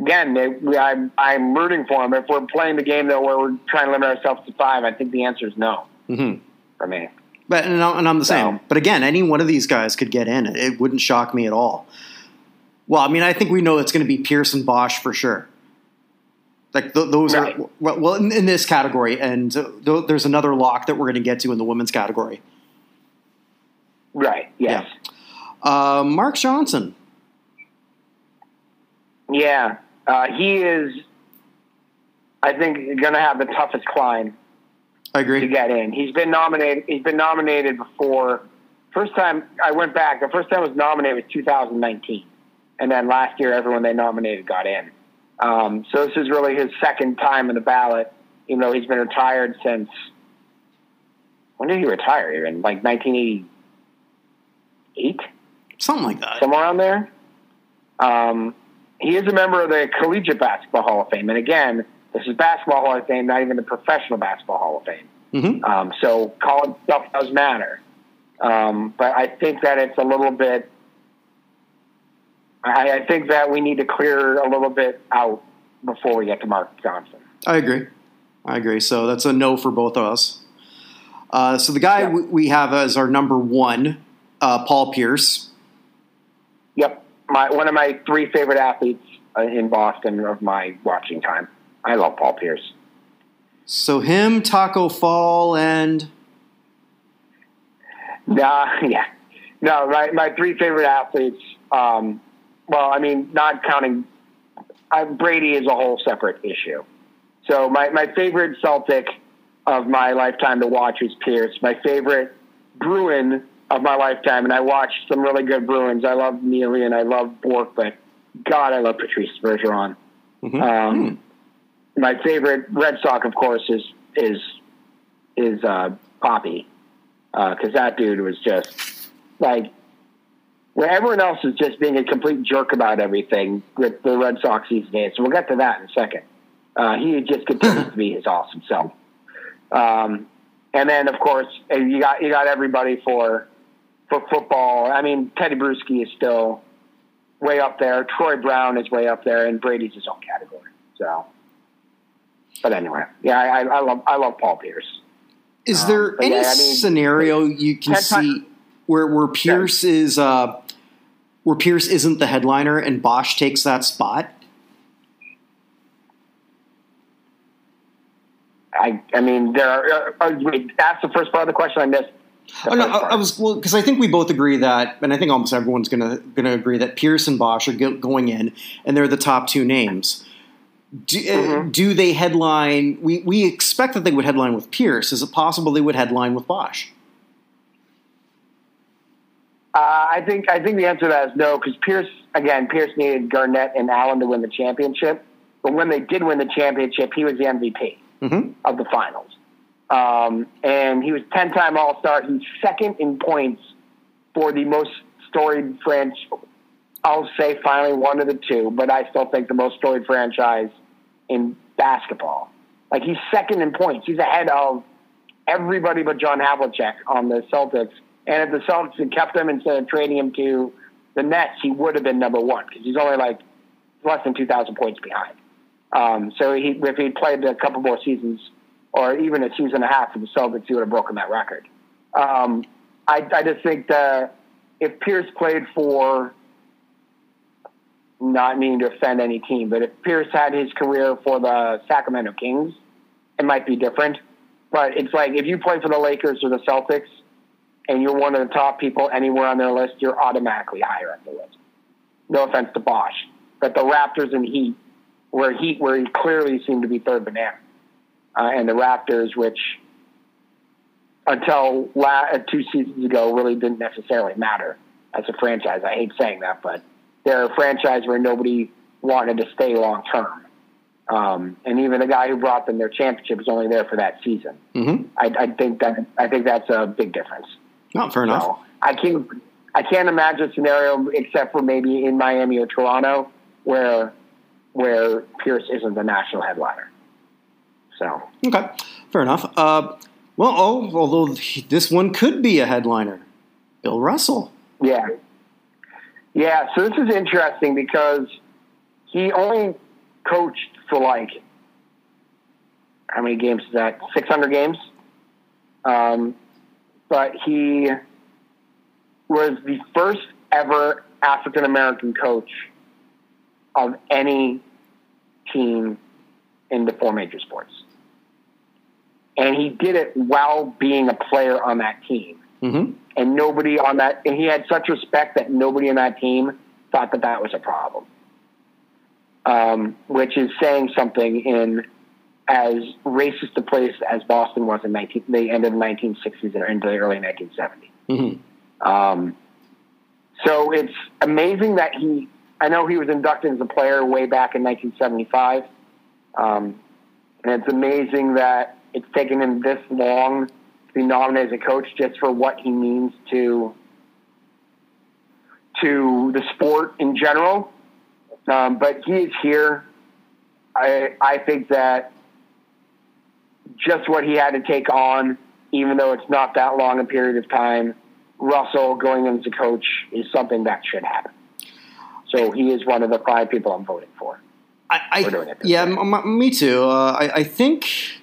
Again, they, we, I'm, I'm rooting for him. If we're playing the game though, where we're trying to limit ourselves to five, I think the answer is no Mm-hmm. for me. But and I'm, and I'm the same. So- But again, any one of these guys could get in. It, it wouldn't shock me at all. Well, I mean, I think we know it's going to be Pierce and Bosh for sure. Like th- those Right. are well, well in, in this category, and uh, th- there's another lock that we're going to get to in the women's category. Right. Yes. Uh, Mark Johnson. Yeah, uh, he is. I think going to have the toughest climb I to agree. get in. He's been nominated. He's been nominated before. First time I went back, the first time I was nominated was 2019, and then last year everyone they nominated got in. Um, so this is really his second time in the ballot, even though he's been retired since. When did he retire? Even like 1988 Something like that. somewhere around there. Um, he is a member of the Collegiate Basketball Hall of Fame, and again, this is Basketball Hall of Fame, not even the Professional Basketball Hall of Fame. hmm Um, so college stuff does matter, um, but I think that it's a little bit. I, I think that we need to clear a little bit out before we get to Mark Johnson. I agree. I agree. So that's a no for both of us. Uh, so the guy Yeah. we we have as our number one, uh, Paul Pierce. My one of my three favorite athletes uh, in Boston of my watching time. I love Paul Pierce. So him, Tacko Fall, and Nah, yeah, no, my my three favorite athletes. Um, well, I mean, not counting I, Brady is a whole separate issue. So my my favorite Celtic of my lifetime to watch is Pierce. My favorite Bruin of my lifetime, and I watched some really good Bruins. I love Neely and I love Bourque, but God, I love Patrice Bergeron. Mhm. Um, my favorite Red Sox, of course, is is is uh, Papi, because that dude was just like where everyone else is just being a complete jerk about everything with the Red Sox these days. So we'll get to that in a second. Uh, he just continues to be his awesome self. Um, and then, of course, uh, you got you got everybody for for football. I mean, Tedy Bruschi is still way up there. Troy Brown is way up there, and Brady's his own category. So, but anyway, yeah, I, I love I love Paul Pierce. Is Um, there but any yeah, I mean, scenario you can see where where Pierce is uh, where Pierce isn't the headliner and Bosh takes that spot? I I mean, there are. Uh, uh, wait, that's the first part of the question I missed. Oh, no, I. I was well because I think we both agree that, and I think almost everyone's gonna gonna agree that Pierce and Bosh are go, going in, and they're the top two names. Do, uh, Mhm. do they headline? We we expect that they would headline with Pierce. Is it possible they would headline with Bosh? Uh, I think I think the answer to that is no, because Pierce again, Pierce needed Garnett and Allen to win the championship. But when they did win the championship, he was the MVP Mm-hmm. of the finals, um, and he was ten-time All-Star. He's second in points for the most storied franchise. I'll say finally one of the two, but I still think the most storied franchise in basketball. Like he's second in points. He's ahead of everybody but John Havlicek on the Celtics. And if the Celtics had kept him instead of trading him to the Nets, he would have been number one because he's only like less than 2,000 points behind. Um, so he, if he played a couple more seasons or even a season and a half for the Celtics, he would have broken that record. Um, I, I just think that if Pierce played for, not meaning to offend any team, but if Pierce had his career for the Sacramento Kings, it might be different. But it's like if you play for the Lakers or the Celtics and you're one of the top people anywhere on their list, you're automatically higher up the list. No offense to Bosh, but the Raptors and Heat, where Heat, where he clearly seemed to be third banana, uh, and the Raptors, which until la- uh, two seasons ago really didn't necessarily matter as a franchise. I hate saying that, but they're a franchise where nobody wanted to stay long term. Um, and even the guy who brought them their championship was only there for that season. Mm-hmm. I, I think that I think that's a big difference. Not fair enough. I can't I can't imagine a scenario except for maybe in Miami or Toronto where where Pierce isn't the national headliner. So Okay, fair enough. Uh, well, oh, although this one could be a headliner, Bill Russell. yeah, yeah. So this is interesting because he only coached for like how many games is that? Six hundred games. Um, but he was the first ever African American coach of any team in the four major sports. And he did it while being a player on that team. Mm-hmm. And nobody on that, and he had such respect that nobody on that team thought that that was a problem. Um, which is saying something in as racist a place as Boston was in 19, the end of the 1960s and into the early 1970s. Mm-hmm. Um, so it's amazing that he, I know he was inducted as a player way back in 1975. Um, and it's amazing that it's taken him this long to be nominated as a coach just for what he means to to the sport in general. Um, but he is here. I I think that just what he had to take on, even though it's not that long a period of time, Russell going in as a coach is something that should happen. So he is one of the five people I'm voting for. I, I it yeah, m- m- me too. Uh, I, I think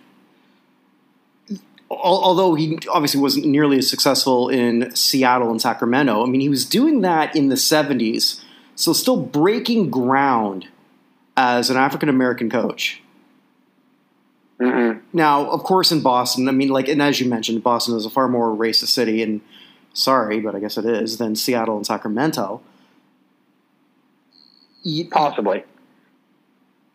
although he obviously wasn't nearly as successful in Seattle and Sacramento, I mean, he was doing that in the 70s, so still breaking ground as an African American coach. Mm-hmm. Now, of course, in Boston, I mean, like, and as you mentioned, Boston is a far more racist city, and sorry, but I guess it is, than Seattle and Sacramento. Possibly.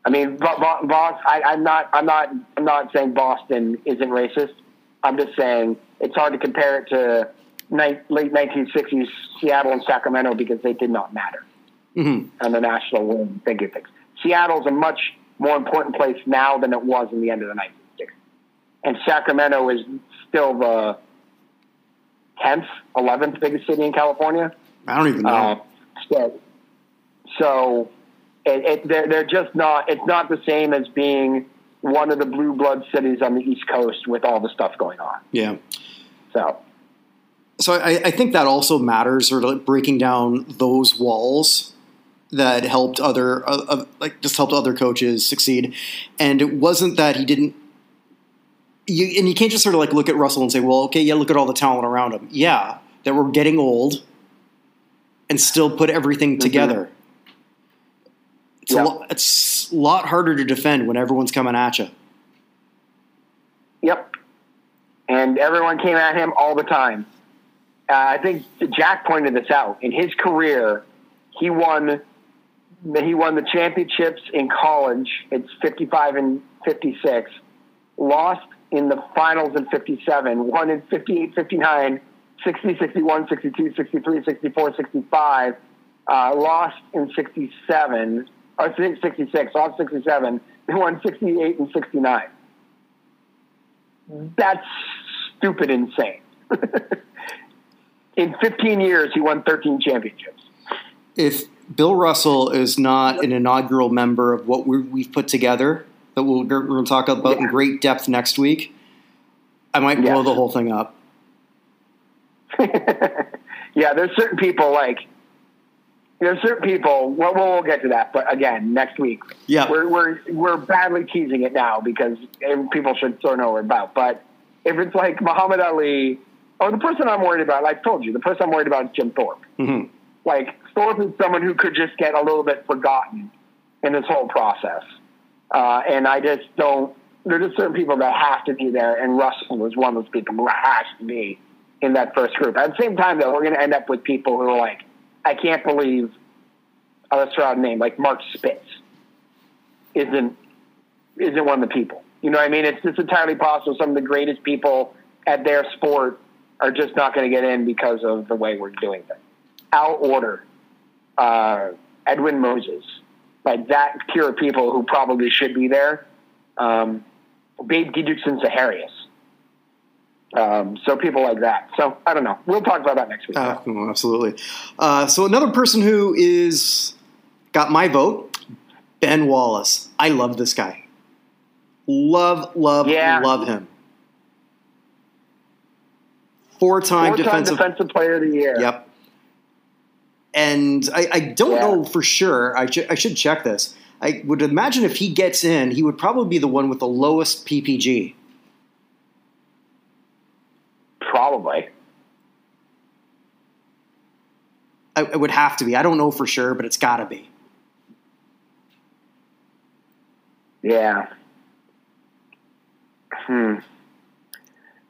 I mean, Boston. I, I'm not. I'm not. I'm not saying Boston isn't racist. I'm just saying it's hard to compare it to ni- late 1960s Seattle and Sacramento because they did not matter mm-hmm. on the national figure things. Seattle's a much more important place now than it was in the end of the 1960s, and Sacramento is still the 10th, 11th biggest city in California. I don't even know. Uh, so, so it, it, they're, they're just not. It's not the same as being one of the blue blood cities on the East Coast with all the stuff going on. Yeah. So. So I, I think that also matters, sort of like breaking down those walls that helped other, uh, uh, like just helped other coaches succeed. And it wasn't that he didn't. You, and you can't just sort of like look at Russell and say, well, okay, yeah, look at all the talent around him. Yeah, that we're getting old, and still put everything mm-hmm. together. It's, a lot, it's a lot harder to defend when everyone's coming at you. Yep. And everyone came at him all the time. Uh, I think Jack pointed this out. In his career, he won he won the championships in college. It's 55 and 56. Lost in the finals in 57. Won in 58, 59, 60, 61, 62, 63, 64, 65. Uh, lost in 67 or 66, off 67. They won 68 and 69. Mm-hmm. That's stupid insane. In 15 years, he won 13 championships. If Bill Russell is not an inaugural member of what we have put together, that we we are going to talk about yeah. in great depth next week, I might blow yes. the whole thing up. yeah, there's certain people like there's certain people. Well, we'll get to that, but again, next week. Yeah, we're we're we're badly teasing it now because people should sort of know we're about. But if it's like Muhammad Ali, or the person I'm worried about, like I told you, the person I'm worried about is Jim Thorpe. Mm-hmm. Like Thorpe is someone who could just get a little bit forgotten in this whole process, uh, and I just don't. There's just certain people that have to be there, and Russell was one of those people who has to be in that first group. At the same time, though, we're going to end up with people who are like I can't believe a name like Mark Spitz isn't isn't one of the people. You know what I mean? It's just entirely possible some of the greatest people at their sport are just not going to get in because of the way we're doing things. Al Oerter, uh, Edwin Moses, like that pure of people who probably should be there. Um, Babe Didrikson Zaharias. Um, so people like that. So I don't know. We'll talk about that next week. Uh, absolutely. Uh, so another person who is got my vote, Ben Wallace. I love this guy. Love, love, yeah. love him. Four-time, Four-time defensive, defensive player of the year. Yep. And I, I don't yeah. know for sure. I, sh- I should check this. I would imagine if he gets in, he would probably be the one with the lowest PPG. Probably. I, it would have to be. I don't know for sure, but it's got to be. Yeah. Hmm.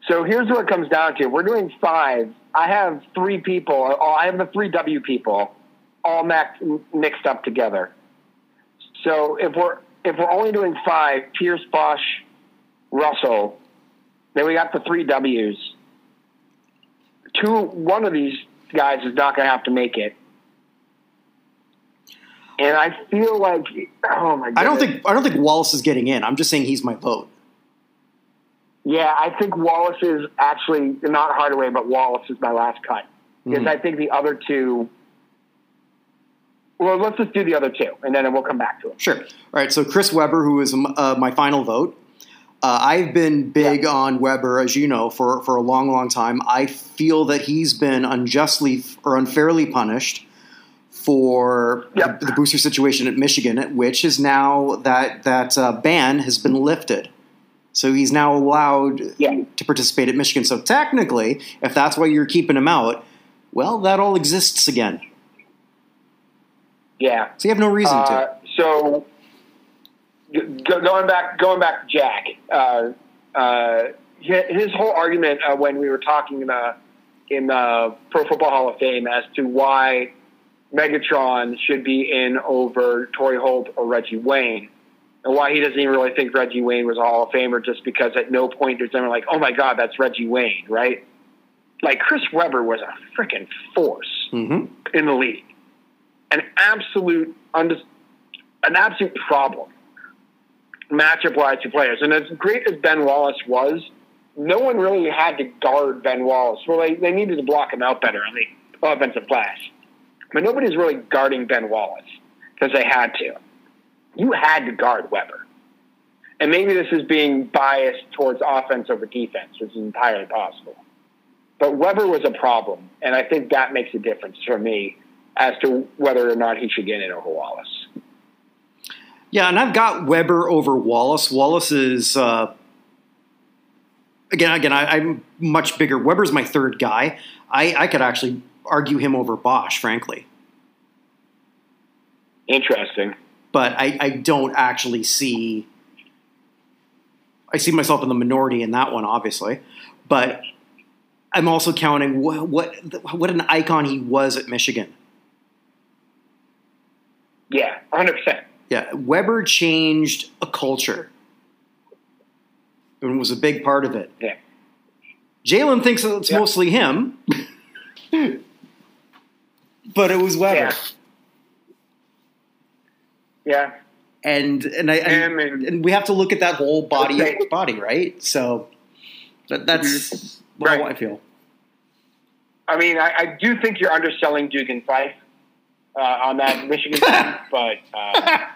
So here's what it comes down to. We're doing five. I have three people. I have the three W people all mixed up together. So if we're if we're only doing five, Pierce, Bosh, Russell, then we got the three W's two one of these guys is not going to have to make it. And I feel like, oh my! God. I don't think I don't think Wallace is getting in. I'm just saying he's my vote. Yeah, I think Wallace is actually not Hardaway, but Wallace is my last cut because mm-hmm. I think the other two. Well, let's just do the other two, and then we'll come back to it. Sure. All right. So Chris Webber, who is uh, my final vote, uh, I've been big yeah. on Webber, as you know, for, for a long, long time. I feel that he's been unjustly or unfairly punished for yep. the, the, booster situation at Michigan, which is now that that uh, ban has been lifted. So he's now allowed Yeah. to participate at Michigan. So technically, if that's why you're keeping him out, well, that all exists again. Yeah. So you have no reason to. Uh, so g- go- going back, going back to Jack, uh, uh, his whole argument uh, when we were talking in the in the Pro Football Hall of Fame as to why Megatron should be in over Torry Holt or Reggie Wayne, and why he doesn't even really think Reggie Wayne was a Hall of Famer, just because at no point there's ever like, oh my God, that's Reggie Wayne, right? Like Chris Webber was a freaking force hmm in the league. An absolute, undis- an absolute problem matchup wise to players. And as great as Ben Wallace was, no one really had to guard Ben Wallace. Well, they, they needed to block him out better on the offensive glass. But nobody's really guarding Ben Wallace because they had to. You had to guard Webber. And maybe this is being biased towards offense over defense, which is entirely possible. But Webber was a problem, and I think that makes a difference for me as to whether or not he should get in over Wallace. Yeah, and I've got Webber over Wallace. Wallace is uh, again, again. I, I'm much bigger. Webber's my third guy. I, I could actually argue him over Bosh, frankly, Interesting. but I, I don't actually see. I see myself in the minority in that one, obviously, but I'm also counting what what, what an icon he was at Michigan. Yeah, 100%. Yeah, Webber changed a culture and was a big part of it. Yeah. Jalen thinks it's Yeah. mostly him, but it was Webber. Yeah. Yeah. And and I and, and- and we have to look at that whole body Okay. body, right? So that, that's Mhm. Right. how I feel. I mean, I, I do think you're underselling Dugan Fife uh, on that Michigan team, but uh,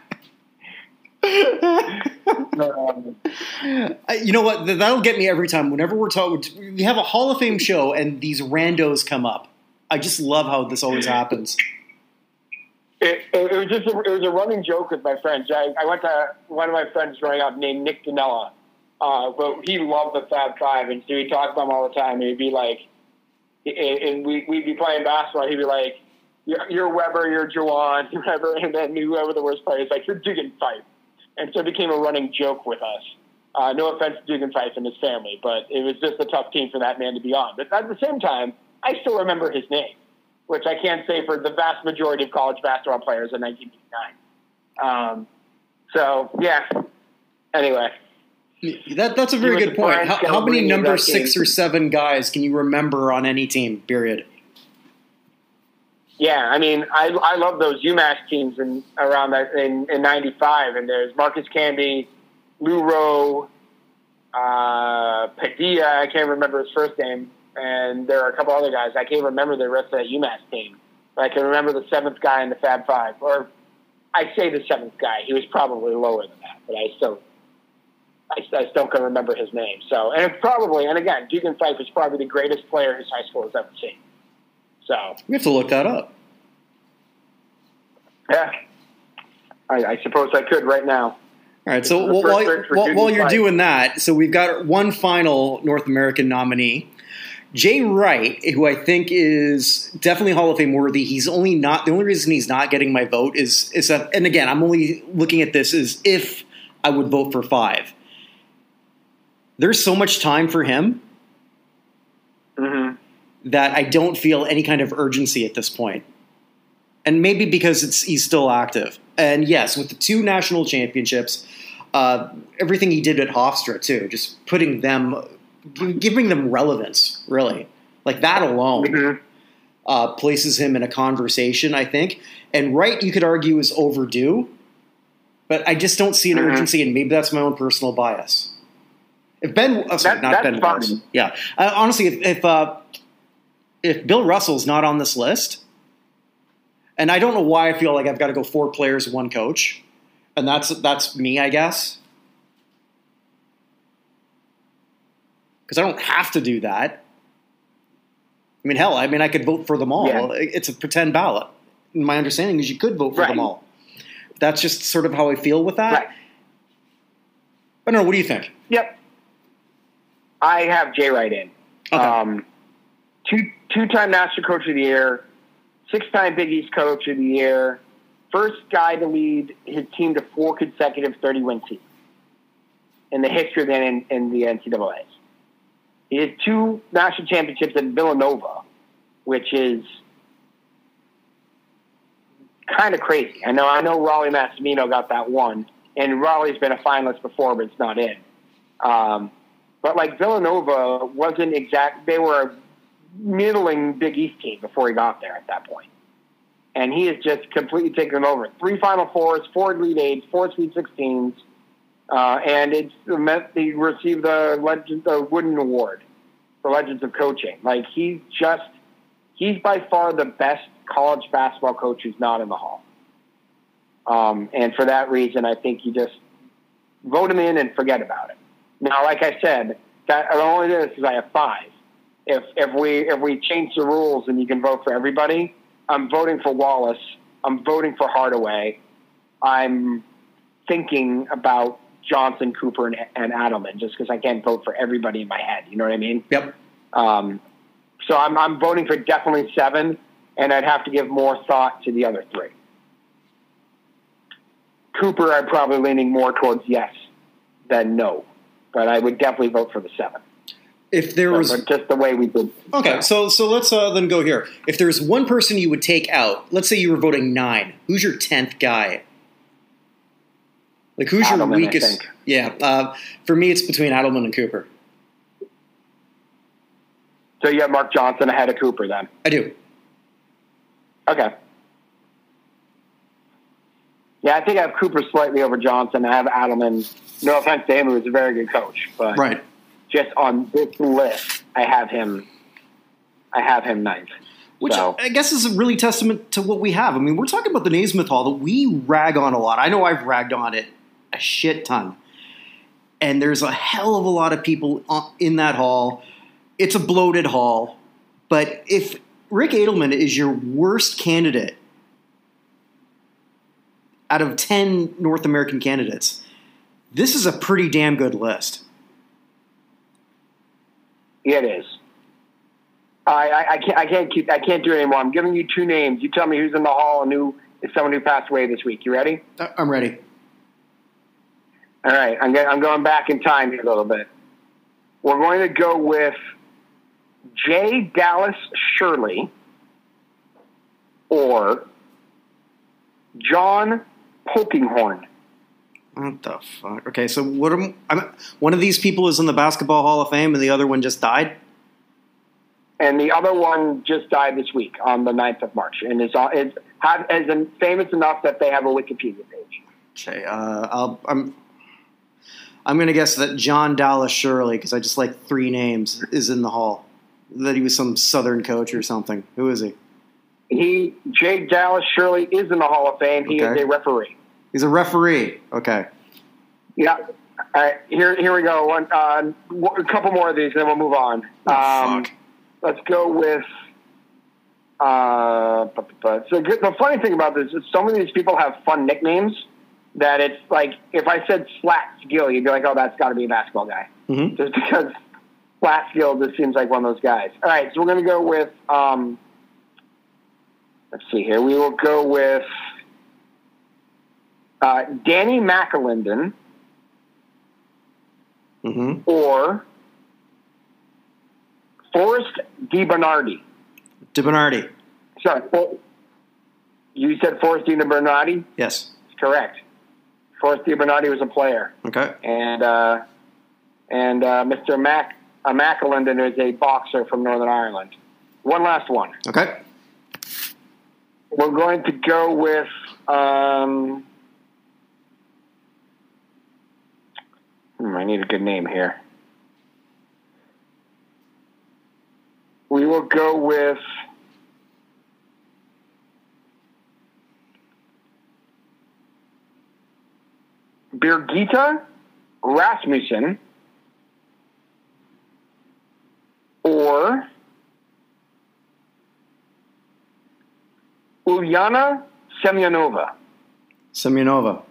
you know what? That'll get me every time. Whenever we're talking, we have a Hall of Fame show, and these randos come up. I just love how this always happens. it, it, was just a, it was a running joke with my friends. I, I went to one of my friends growing up named Nick Danella, uh, but he loved the Fab Five, and so he talked about them all the time. He'd be like, and we, we'd be playing basketball. He'd be like, "You're, you're Webber, you're Juwan, whoever," and then whoever the worst player is like, "You're Dugan Fife," and so it became a running joke with us. Uh, no offense to Dugan Fife and his family, but it was just a tough team for that man to be on. But at the same time, I still remember his name which I can't say for the vast majority of college basketball players in 1989. Um, so yeah. Anyway, That, that's a very good point. How, how many number six game. or seven guys can you remember on any team? Period. Yeah. I mean, I I love those UMass teams in around that in in '95, and there's Marcus Camby, Lou Roe, uh, Padilla. I can't remember his first name, and there are a couple other guys. I can't remember the rest of that UMass team, but I can remember the seventh guy in the Fab Five, or I say the seventh guy. He was probably lower than that, but I still. I, I still can remember his name. So, and it's probably, and again, Dugan Fife is probably the greatest player his high school has ever seen. So, We have to look that up. yeah, I, I suppose I could right now. All right. So The while, while, while, you're Fife. doing that, so we've got one final North American nominee, Jay Wright, who I think is definitely Hall of Fame worthy. He's only not the only reason he's not getting my vote is is that, and again, I'm only looking at this as if I would vote for five. There's so much time for him hmm that I don't feel any kind of urgency at this point. And maybe because it's he's still active. And yes, with the two national championships, uh, everything he did at Hofstra too, just putting them, giving them relevance, really, like that alone hmm uh, places him in a conversation. I think, and Wright, you could argue is overdue, but I just don't see an Mhm. urgency, and maybe that's my own personal bias. If Ben, oh, sorry, That- not Ben fine. Yeah, uh, honestly, if if, uh, if Bill Russell's not on this list, and I don't know why I feel like I've got to go four players, one coach, and that's that's me, I guess, because I don't have to do that. I mean, hell, I mean, I could vote for them all. Yeah. It's a pretend ballot. My understanding is you could vote for Right. them all. That's just sort of how I feel with that. Right. I don't know. What do you think? Yep. I have Jay Wright in. Okay. Um, two two time national coach of the year, six time Big East coach of the year, first guy to lead his team to four consecutive thirty win seasons in the history of the in, in the NCAA. He has two national championships at Villanova, which is kind of crazy. I know I know Rollie Massimino got that one, and Rollie's been a finalist before, but it's not in. Um, but like Villanova wasn't exact; they were a middling Big East team before he got there at that point, and he has just completely taken over. Three Final Fours, four Elite Eights, four Sweet Sixteens, uh, and it's meant he received the Legend the Wooden Award for Legends of Coaching. Like he's just he's by far the best college basketball coach who's not in the hall. Um, and for that reason, I think you just vote him in and forget about it. Now, like I said, that the only this is I have five. If if we if we change the rules and you can vote for everybody, I'm voting for Wallace. I'm voting for Hardaway. I'm thinking about Johnson, Cooper, and, and Adelman just because I can't vote for everybody in my head. You know what I mean? Yep. Um, so I'm, I'm voting for definitely seven, and I'd have to give more thought to the other three. Cooper, I'm probably leaning more towards yes than no, but I would definitely vote for the seven. If there was just the way we did. okay, so so let's uh, then go here. If there's one person you would take out, let's say you were voting nine, who's your tenth guy? Like who's your Adelman, I weakest? Yeah, uh, for me it's between Adelman and Cooper. So you have Mark Johnson ahead of Cooper then. I do. Okay. Yeah, I think I have Cooper slightly over Johnson. I have Adelman. No offense to him, who was a very good coach, but Right. Just on this list, I have him. I have him ninth. Which So- I guess is a really testament to what we have. I mean, we're talking about the Naismith Hall that we rag on a lot. I know I've ragged on it a shit ton. And there's a hell of a lot of people uh, in that hall. It's a bloated hall. But if Rick Adelman is your worst candidate out of 10 North American candidates, this is a pretty damn good list. It is. I, I, I can't. I can't keep. I can't do it anymore. I'm giving you two names. You tell me who's in the hall and who is someone who passed away this week. You ready? I- I'm ready. All right. I'm, go- I'm going back in time here a little bit. We're going to go with J. Dallas Shirley or John Polkinghorne. What the fuck? Okay, so what am I'm, one of these people is in the Basketball Hall of Fame and the other one just died? And the other one just died this week on the 9th of March and is, is, have, is famous enough that they have a Wikipedia page. Okay, uh, I'll, I'm I'm gonna guess that John Dallas Shirley because I just like three names is in the hall. That he was some Southern coach or something. Who is he? He, J. Dallas Shirley, is in the Hall of Fame. He Okay. is a referee. He's a referee. Okay. Yeah. All right, here, here we go. One, uh, a couple more of these, and then we'll move on. Oh, um, fuck. let's go with. Uh, but, but, so the funny thing about this is so many of these people have fun nicknames that it's like if I said Slats Gill, you'd be like, oh, that's got to be a basketball guy. Mhm. Just because Slats Gill just seems like one of those guys. All right, so we're going to go with. Um, let's see here. We will go with uh, Danny McAlinden Mm-hmm. or Forrest DeBernardi. DeBernardi. Sorry, you said Forrest DeBernardi? Yes. Correct. Forrest DeBernardi was a player, Okay. and uh, and uh, Mr. Mac uh, McAlinden is a boxer from Northern Ireland. One last one. Okay. We're going to go with. Um, hmm, I need a good name here. We will go with. Birgitta Rasmussen or Ulyana Semyonova. Semyonova.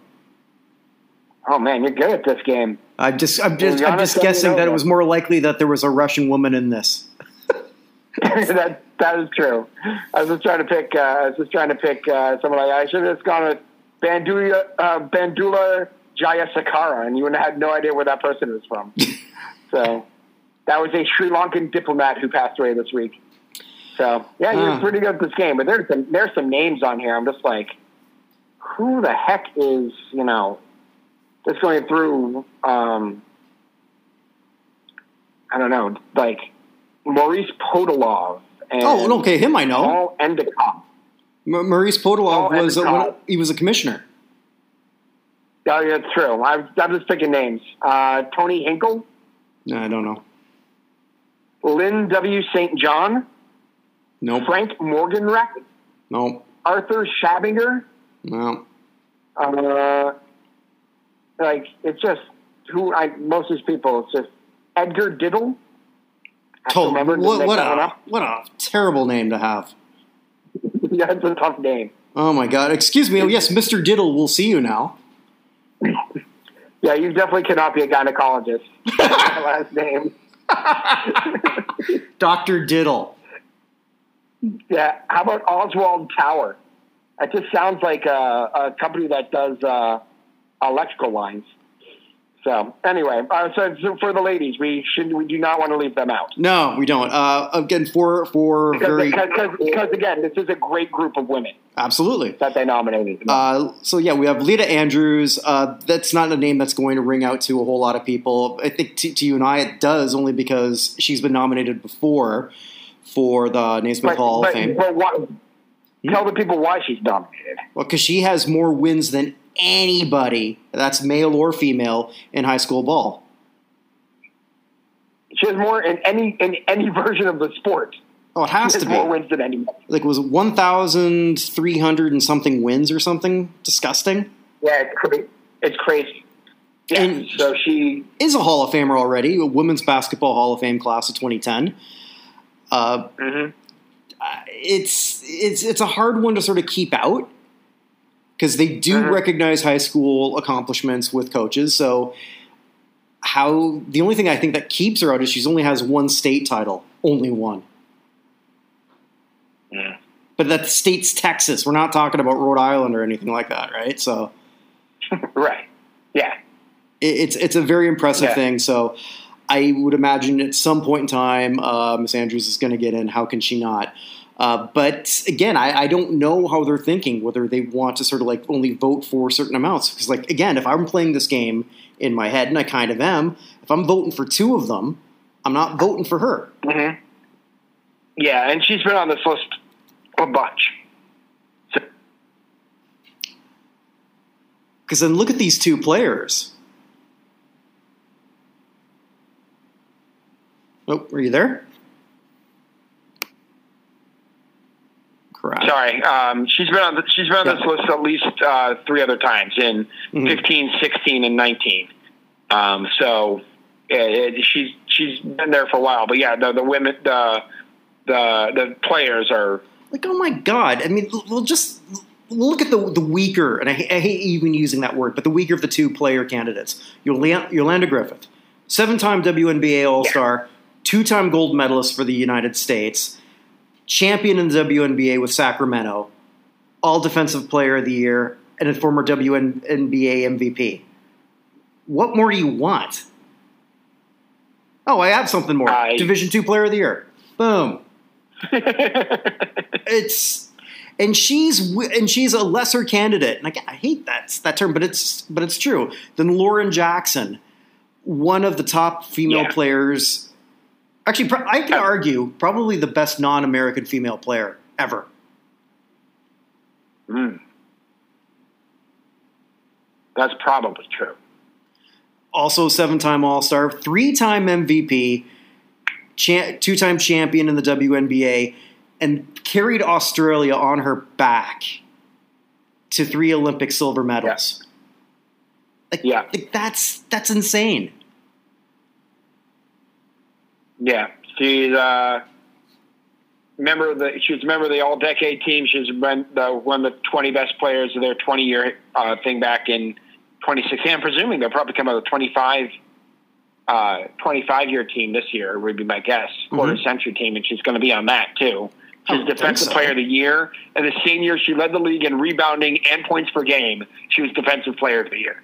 Oh man, you're good at this game. I'm just, I'm just, I'm just guessing that it was more likely that there was a Russian woman in this. that that is true. I was just trying to pick. Uh, I was just trying to pick uh, someone like I should have just gone with Bandula uh, Bandula Jayasekara, and you would have had no idea where that person was from. so that was a Sri Lankan diplomat who passed away this week. So yeah, you're Huh. pretty good at this game, but there's some there's some names on here. I'm just like, who the heck is you know just going through? Um, I don't know, like Maurice Podoloff and Oh, okay, him I know. Paul Endacott. M- Maurice Podoloff Oh, was, Endacott. one- he was a commissioner. Oh, yeah, that's true. I'm, I'm just picking names. Uh, Tony Hinkle, No, I don't know. Lynn W. St. John, Nope. Frank Morgan Morgenweck, Nope. Arthur Schabinger. No. Uh, like it's just who I most of these people. It's just Edgar Diddle. I have to Oh, remember what, what, a, what a terrible name to have. yeah, it's a tough name. Oh my God! Excuse me. Oh yes, Mr. Diddle. We'll see you now. Yeah, you definitely cannot be a gynecologist. My last name. Doctor Diddle. Yeah. How about Oswald Tower? That just sounds like a, a company that does uh, electrical lines. So anyway, uh, so, so for the ladies, we should we do not want to leave them out No, we don't. Uh, again, for for because, very because, again, this is a great group of women absolutely. that they nominated. Uh, so yeah, we have Leta Andrews. Uh, that's not a name that's going to ring out to a whole lot of people. I think to, to you and I, it does only because she's been nominated before for the Naismith but, Hall but, of Fame. but what, tell the people why she's nominated. Well, because she has more wins than anybody, that's male or female, in high school ball. She has more in any in any version of the sport. Oh, it has She to has more be. wins than anybody. Like, it was 1,300 and something wins or something? Disgusting. Yeah, it's crazy. It's crazy. Yeah, And- so she Is a Hall of Famer already, a Women's Basketball Hall of Fame class of 2010. Uh, mhm. it's it's it's a hard one to sort of keep out because they do Mhm. recognize high school accomplishments with coaches. So how the only thing I think that keeps her out is she's only has one state title, only one. Yeah. But that state's Texas. We're not talking about Rhode Island or anything like that, right? So right. Yeah. it, it's it's a very impressive Yeah. thing. So I would imagine at some point in time, uh, Miss Andrews is going to get in. How can she not? Uh, but again, I, I don't know how they're thinking. Whether they want to sort of like only vote for certain amounts. Because like again, if I'm playing this game in my head, and I kind of am, if I'm voting for two of them, I'm not voting for her. hmm Yeah, and she's been on this list a bunch. So, Because then look at these two players. Oh, are you there? Crap. sorry, um, she's been on the, she's been on this list at least uh, three other times in Mhm. 15, 16, and 19. Um, so yeah, it, she's she's been there for a while. But yeah, the, the women the the the players are Like, oh my god! I mean, we'll just look at the the weaker, and I, I hate even using that word, but the weaker of the two player candidates. Yolan- Yolanda Griffith, seven-time WNBA All-Star, two-time gold medalist for the United States, champion in the WNBA with Sacramento, All Defensive Player of the Year, and a former WNBA MVP. What more do you want? Oh, I have something more. I- Division Two Player of the Year. Boom it's and she's and she's a lesser candidate and again i hate that that term but it's but it's true than lauren jackson one of the top female Yeah. players actually i can Uh, argue probably the best non-american female player ever Mm. That's probably true. also seven-time all-star three-time mvp cha- two-time champion in the WNBA, and carried Australia on her back to three Olympic silver medals. Like, Yeah. like, that's that's insane. Yeah, she's uh, member of the. She was a member of the All Decade team. She's been the, one of the twenty best players of their twenty year uh, thing back in 26. I'm presuming they'll probably come out with a 25, uh, 25 year team this year, would be my guess. Quarter Mhm. century team, and she's going to be on that too. She's defensive so. player of the year, and the same year she led the league in rebounding and points per game. She was defensive player of the year.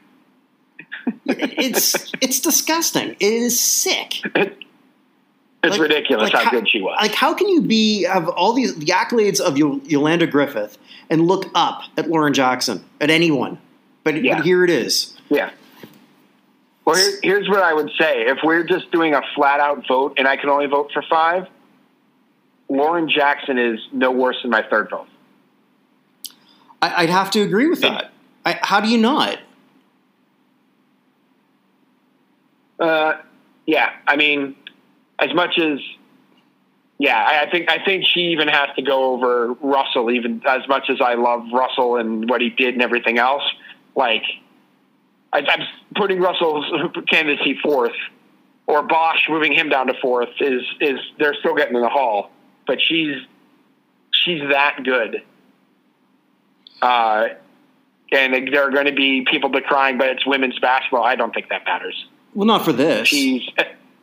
it's it's disgusting. It is sick. It's Like- ridiculous like how, good she was. Like, how can you be have all these the accolades of Yo- Yolanda Griffith and look up at Lauren Jackson at anyone? But, Yeah. but here it is. Yeah. Well, here, here's what I would say. If we're just doing a flat out vote and I can only vote for five, Lauren Jackson is no worse than my third vote. I, I'd have to agree with that. I, how do you not? Uh, yeah, I mean, as much as, yeah, I, I think I think she even has to go over Russell. Even as much as I love Russell and what he did and everything else, like I, I'm putting Russell's candidacy fourth, or Bosh moving him down to fourth is is they're still getting in the hall, but she's she's that good. Uh, and there are going to be people decrying, but it's women's basketball. I don't think that matters. Well, not for this. She's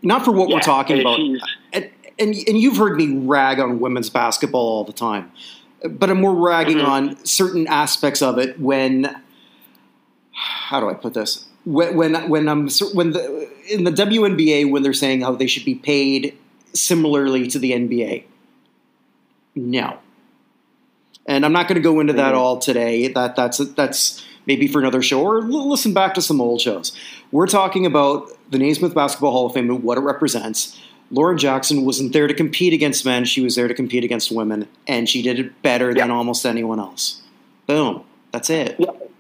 not for what Yeah, we're talking about. And, and and you've heard me rag on women's basketball all the time, but I'm more ragging Mhm. on certain aspects of it when. How do I put this? When when when I'm when the in the WNBA when they're saying how they should be paid similarly to the NBA. No. And I'm not going to go into that Mhm. all today. That that's that's maybe for another show or listen back to some old shows. We're talking about the Naismith Basketball Hall of Fame and what it represents. Lauren Jackson wasn't there to compete against men; she was there to compete against women, and she did it better than almost anyone else. Boom. That's it. Yep.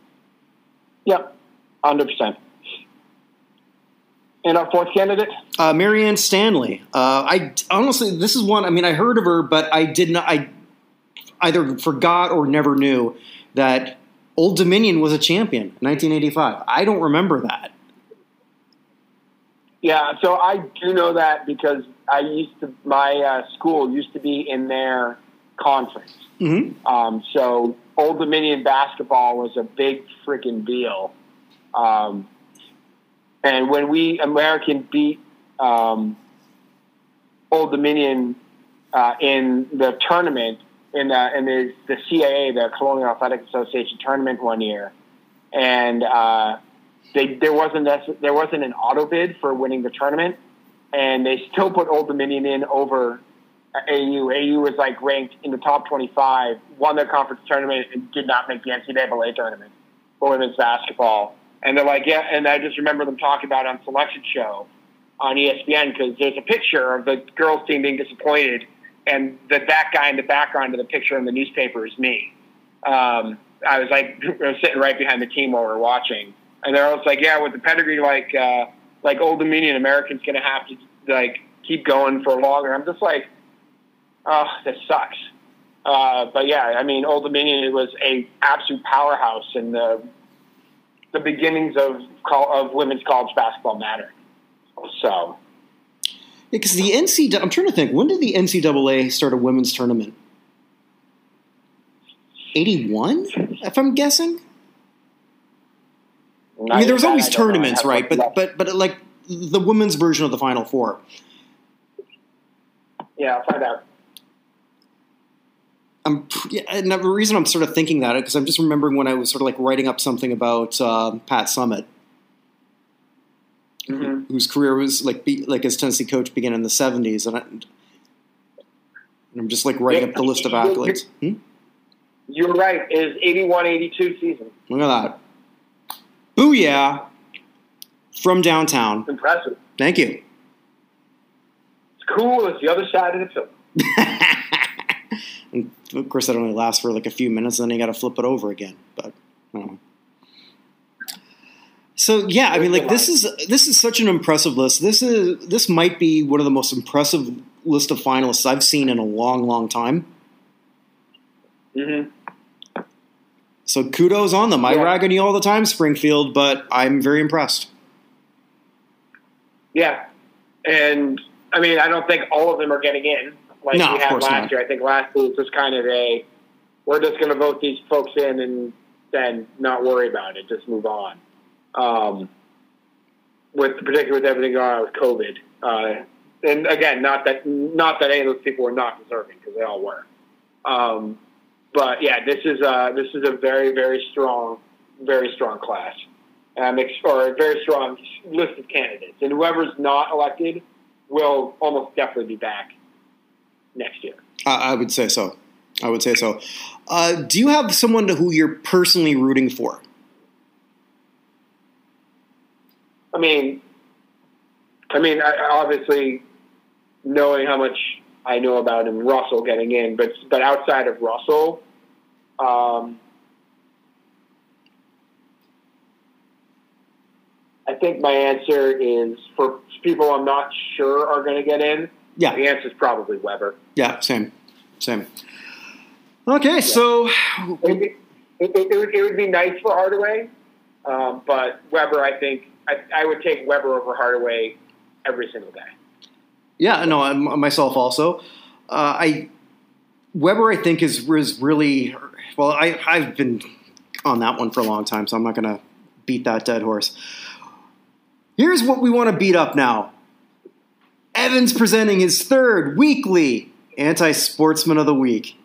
Yep. Hundred percent. And our fourth candidate? Uh, Marianne Stanley. Uh, I honestly, this is one. I mean, I heard of her, but I did not. I either forgot or never knew that Old Dominion was a champion 1985. I don't remember that. Yeah, so I do know that because I used to my uh, school used to be in their conference. Mm-hmm. Um, so Old Dominion basketball was a big freaking deal. Um, and when we American beat um, Old Dominion uh, in the tournament in the in the, the CAA, the Colonial Athletic Association tournament one year, and uh, they there wasn't there wasn't an auto bid for winning the tournament, and they still put Old Dominion in over AU. AU was like ranked in the top 25, won their conference tournament, and did not make the NCAA tournament for women's basketball. And they're like, yeah. And I just remember them talking about it on Selection Show on ESPN because there's a picture of the girls team being disappointed, and that that guy in the background of the picture in the newspaper is me. Um, I was like, I was sitting right behind the team while we were watching, and they're always like, yeah, with the pedigree like uh, like Old Dominion, Americans to have to like keep going for longer. I'm just like, oh, this sucks. Uh, but yeah, I mean, Old Dominion was a absolute powerhouse in the the beginnings of of women's college basketball matter. So Because the NCAA, I'm trying to think, when did the NCAA start a women's tournament? 81, if I'm guessing? I mean, there was always tournaments, right? But but but like the women's version of the Final Four. yeah, I'll find out. I'm yeah, and the reason I'm sort of thinking that because I'm just remembering when I was sort of like writing up something about uh, Pat Summitt, hmm whose career was like be, like as Tennessee coach began in the 70s, and, I, I'm just like writing up the list of accolades. Hmm? You're right. It is 81-82 season. Look at that. Booyah! From downtown. Impressive. Thank you. It's cool. It's the other side of the film. and of course, that only lasts for like a few minutes, and then you got to flip it over again. But I don't know. So yeah, I mean, like this is this is such an impressive list. This is this might be one of the most impressive list of finalists I've seen in a long, long time. hmm So kudos on them. I Yeah. rag on you all the time, Springfield, but I'm very impressed. Yeah, and I mean, I don't think all of them are getting in like No, we had last not. year. I think last year was just kind of a we're just going to vote these folks in and then not worry about it, just move on. Um, with particularly with everything going on with COVID, uh, and again, not that not that any of those people were not deserving because they all were. Um, but yeah, this is a, this is a very very strong, very strong class, um, or a very strong list of candidates, and whoever's not elected will almost definitely be back next year. I, I would say so. I would say so. Uh, do you have someone to who you're personally rooting for? I mean, I mean, I, obviously, knowing how much I know about him, Russell getting in, but but outside of Russell, um, I think my answer is for people I'm not sure are going to get in. Yeah, the answer is probably Webber. Yeah, same, same. Okay, yeah. so it would, be, it, it, would, it would be nice for Hardaway, um, but Webber, I think I, I would take Webber over Hardaway every single day. Yeah, no, myself also. Uh, I Webber, I think, is is really well. I I've been on that one for a long time, so I'm not going to beat that dead horse. Here's what we want to beat up now. Evans presenting his third weekly anti-sportsman of the week.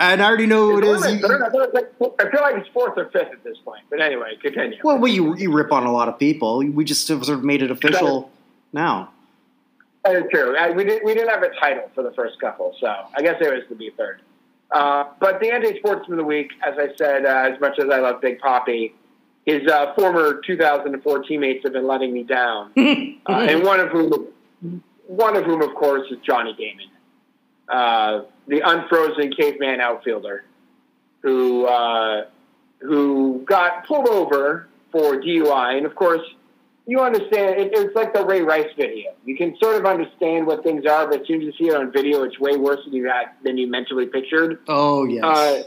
And I already know who it is. I feel like it's fourth or fifth at this point. But anyway, continue. Well, well you, you rip on a lot of people. We just have sort of made it official now. That is true. I, we, did, we didn't have a title for the first couple, so I guess it was to be third. Uh, but the anti-sportsman of the week, as I said, uh, as much as I love Big Papi, his uh, former 2004 teammates have been letting me down, uh, and one of whom, one of whom, of course, is Johnny Damon, uh, the unfrozen caveman outfielder, who uh, who got pulled over for DUI, and of course you understand it, it's like the Ray Rice video. You can sort of understand what things are, but as soon as you see it on video, it's way worse than you had than you mentally pictured. Oh yes. Uh,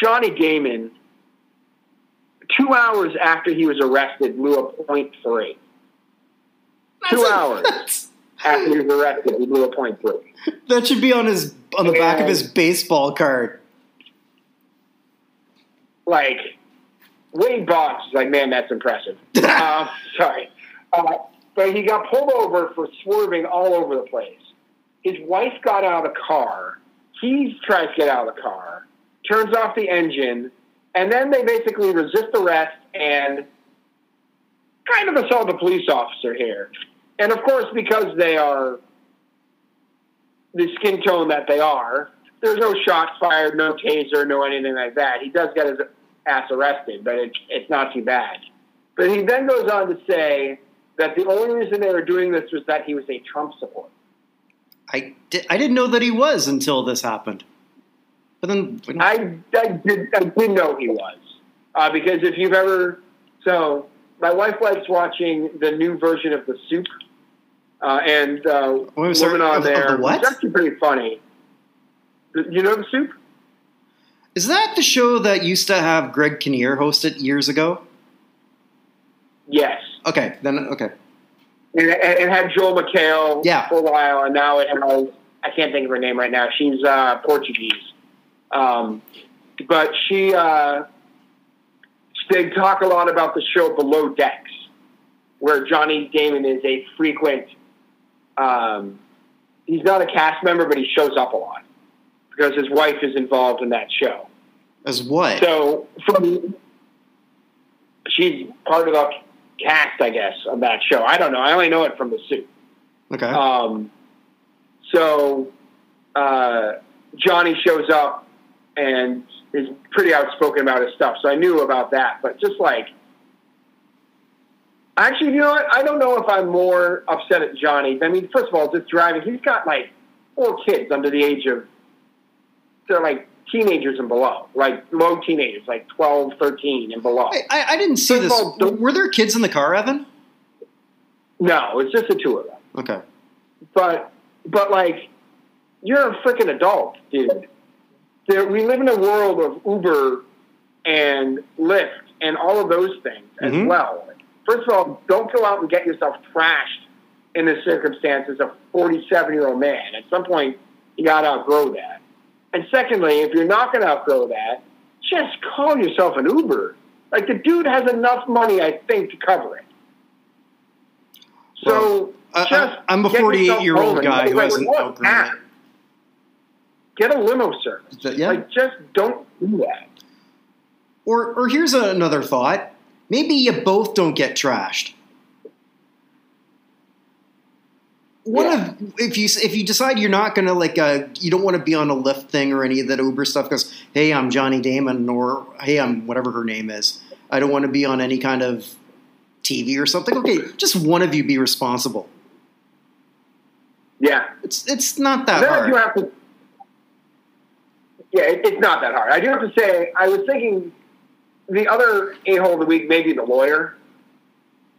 Johnny Damon, two hours after he was arrested, blew a point three. That's two a, hours after he was arrested, he blew a point three. That should be on his on the and, back of his baseball card. Like Wade Boggs is like, man, that's impressive. uh, sorry. Uh, but he got pulled over for swerving all over the place. His wife got out of the car. He tries to get out of the car, turns off the engine, and then they basically resist arrest and kind of assault the police officer here. And of course, because they are the skin tone that they are, there's no shots fired, no taser, no anything like that. He does get his ass arrested, but it, it's not too bad. But he then goes on to say that the only reason they were doing this was that he was a Trump supporter. I, di- I didn't know that he was until this happened. But then I, I did I did know he was uh, because if you've ever so my wife likes watching the new version of the Soup uh, and uh, Wait, sorry, on of, there. Of the what? It's actually pretty funny. You know the Soup? Is that the show that used to have Greg Kinnear host it years ago? Yes. Okay, then okay. It, it had Joel McHale yeah. for a while, and now it has I can't think of her name right now. She's uh, Portuguese, um, but she uh, they talk a lot about the show Below Decks, where Johnny Damon is a frequent. Um, he's not a cast member, but he shows up a lot because his wife is involved in that show. As what? So from she's part of the cast, I guess, of that show. I don't know. I only know it from the Soup. Okay. Um, so uh, Johnny shows up and is pretty outspoken about his stuff. So I knew about that, but just like. Actually, you know what? I don't know if I'm more upset at Johnny. I mean, first of all, just driving. He's got like four kids under the age of. They're like teenagers and below, like low teenagers, like 12, 13 and below. I, I didn't see this. All, Were there kids in the car, Evan? No, it's just the two of them. Okay. But, but like, you're a freaking adult, dude. There, we live in a world of Uber and Lyft and all of those things as mm-hmm. well. First of all, don't go out and get yourself trashed in the circumstances of a 47 year old man. At some point, you got to outgrow that. And secondly, if you're not going to outgrow that, just call yourself an Uber. Like the dude has enough money, I think, to cover it. So I- I- just I'm a 48 year old guy who hasn't outgrown it. Get a limo service. Yeah. Like just don't do that. Or, or here's another thought. Maybe you both don't get trashed. One Yeah. of if you if you decide you're not gonna like uh you don't want to be on a Lyft thing or any of that Uber stuff because hey I'm Johnny Damon or hey I'm whatever her name is I don't want to be on any kind of TV or something okay just one of you be responsible Yeah. it's it's not that then hard do have to. Yeah, it, it's not that hard. I do have to say, I was thinking the other a hole of the week, maybe the lawyer,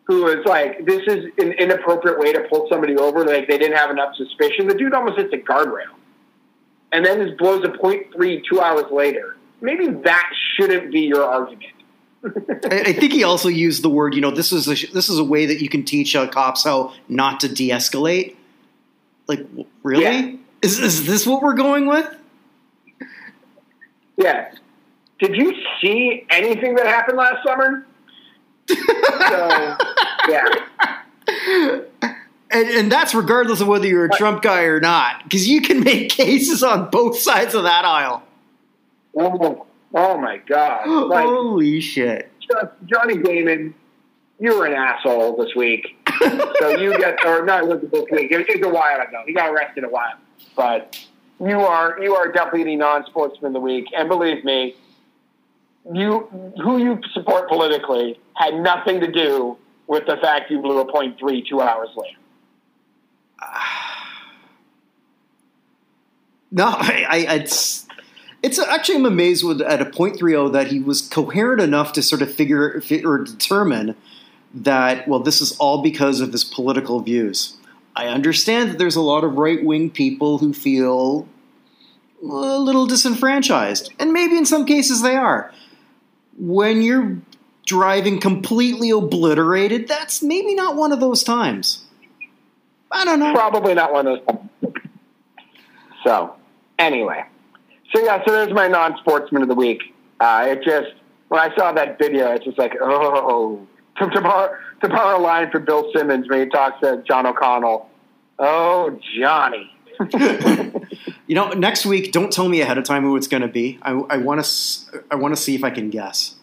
who is like, "This is an inappropriate way to pull somebody over." Like they didn't have enough suspicion. The dude almost hits a guardrail, and then just blows a point three two hours later. Maybe that shouldn't be your argument. I, think he also used the word you know this is a, this is a way that you can teach uh, cops how not to de-escalate like really Yeah. is, is this what we're going with Yeah. Did you see anything that happened last summer? So, yeah. and, and that's regardless of whether you're a Trump guy or not, because you can make cases on both sides of that aisle. Oh, oh my God. Like, Holy shit! Johnny Damon, you were an asshole this week. So you get, or not this week. It, it's a while ago. He got arrested a while, but you are you are definitely the non-sportsman of the week. And believe me, you who you support politically had nothing to do with the fact you blew a point three two hours later. No, I, I it's it's actually I'm amazed with at a point three zero that he was coherent enough to sort of figure fi- or determine that well this is all because of his political views. I understand that there's a lot of right wing people who feel a little disenfranchised, and maybe in some cases they are. When you're driving completely obliterated, that's maybe not one of those times. I don't know. Probably not one of those. So, anyway. So, yeah, so there's my non sportsman of the week. Uh, it just, when I saw that video, it's just like, oh, to, to, borrow, to borrow a line from Bill Simmons when he talks to John O'Connell, oh, Johnny. You know, next week, don't tell me ahead of time who it's going to be. I, I want to. I want to see if I can guess.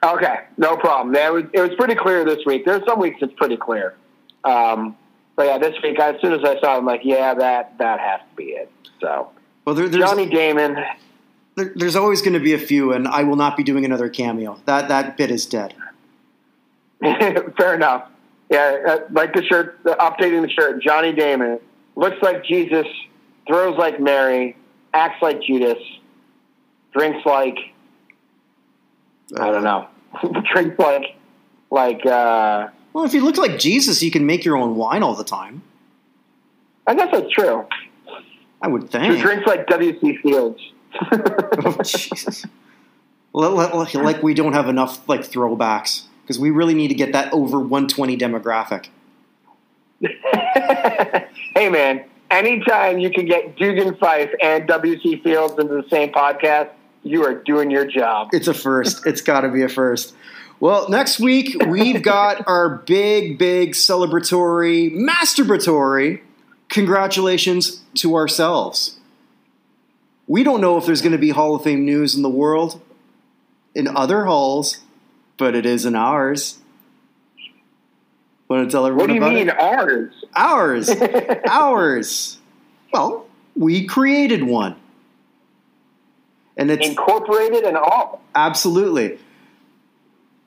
Okay, no problem. That was, it was pretty clear this week. There's some weeks it's pretty clear. Um, but yeah, this week, as soon as I saw it, I'm like, yeah, that, that has to be it. So, Well, there, there's Johnny Damon, there, there's always going to be a few, and I will not be doing another cameo. That that bit is dead. Fair enough. Yeah, uh, like the shirt, the, updating the shirt. Johnny Damon looks like Jesus, throws like Mary, acts like Judas, drinks like I don't know, drinks like like uh, Well, if you look like Jesus, you can make your own wine all the time. I guess that's true. I would Who think. drinks like W. C. Fields? Oh, Jesus. Li- li- Like we don't have enough like throwbacks because we really need to get that over 120 demographic. hey man, anytime you can get Dugan Fife and W. C. Fields into the same podcast, you are doing your job. It's a first. it's got to be a first. Well, next week we've got our big, big celebratory, masturbatory congratulations to ourselves. We don't know if there's going to be Hall of Fame news in the world, in other halls, but it is in ours. Want to tell everyone What do you mean it? ours? Ours. ours. Well, we created one. And it's Incorporated and all. Absolutely.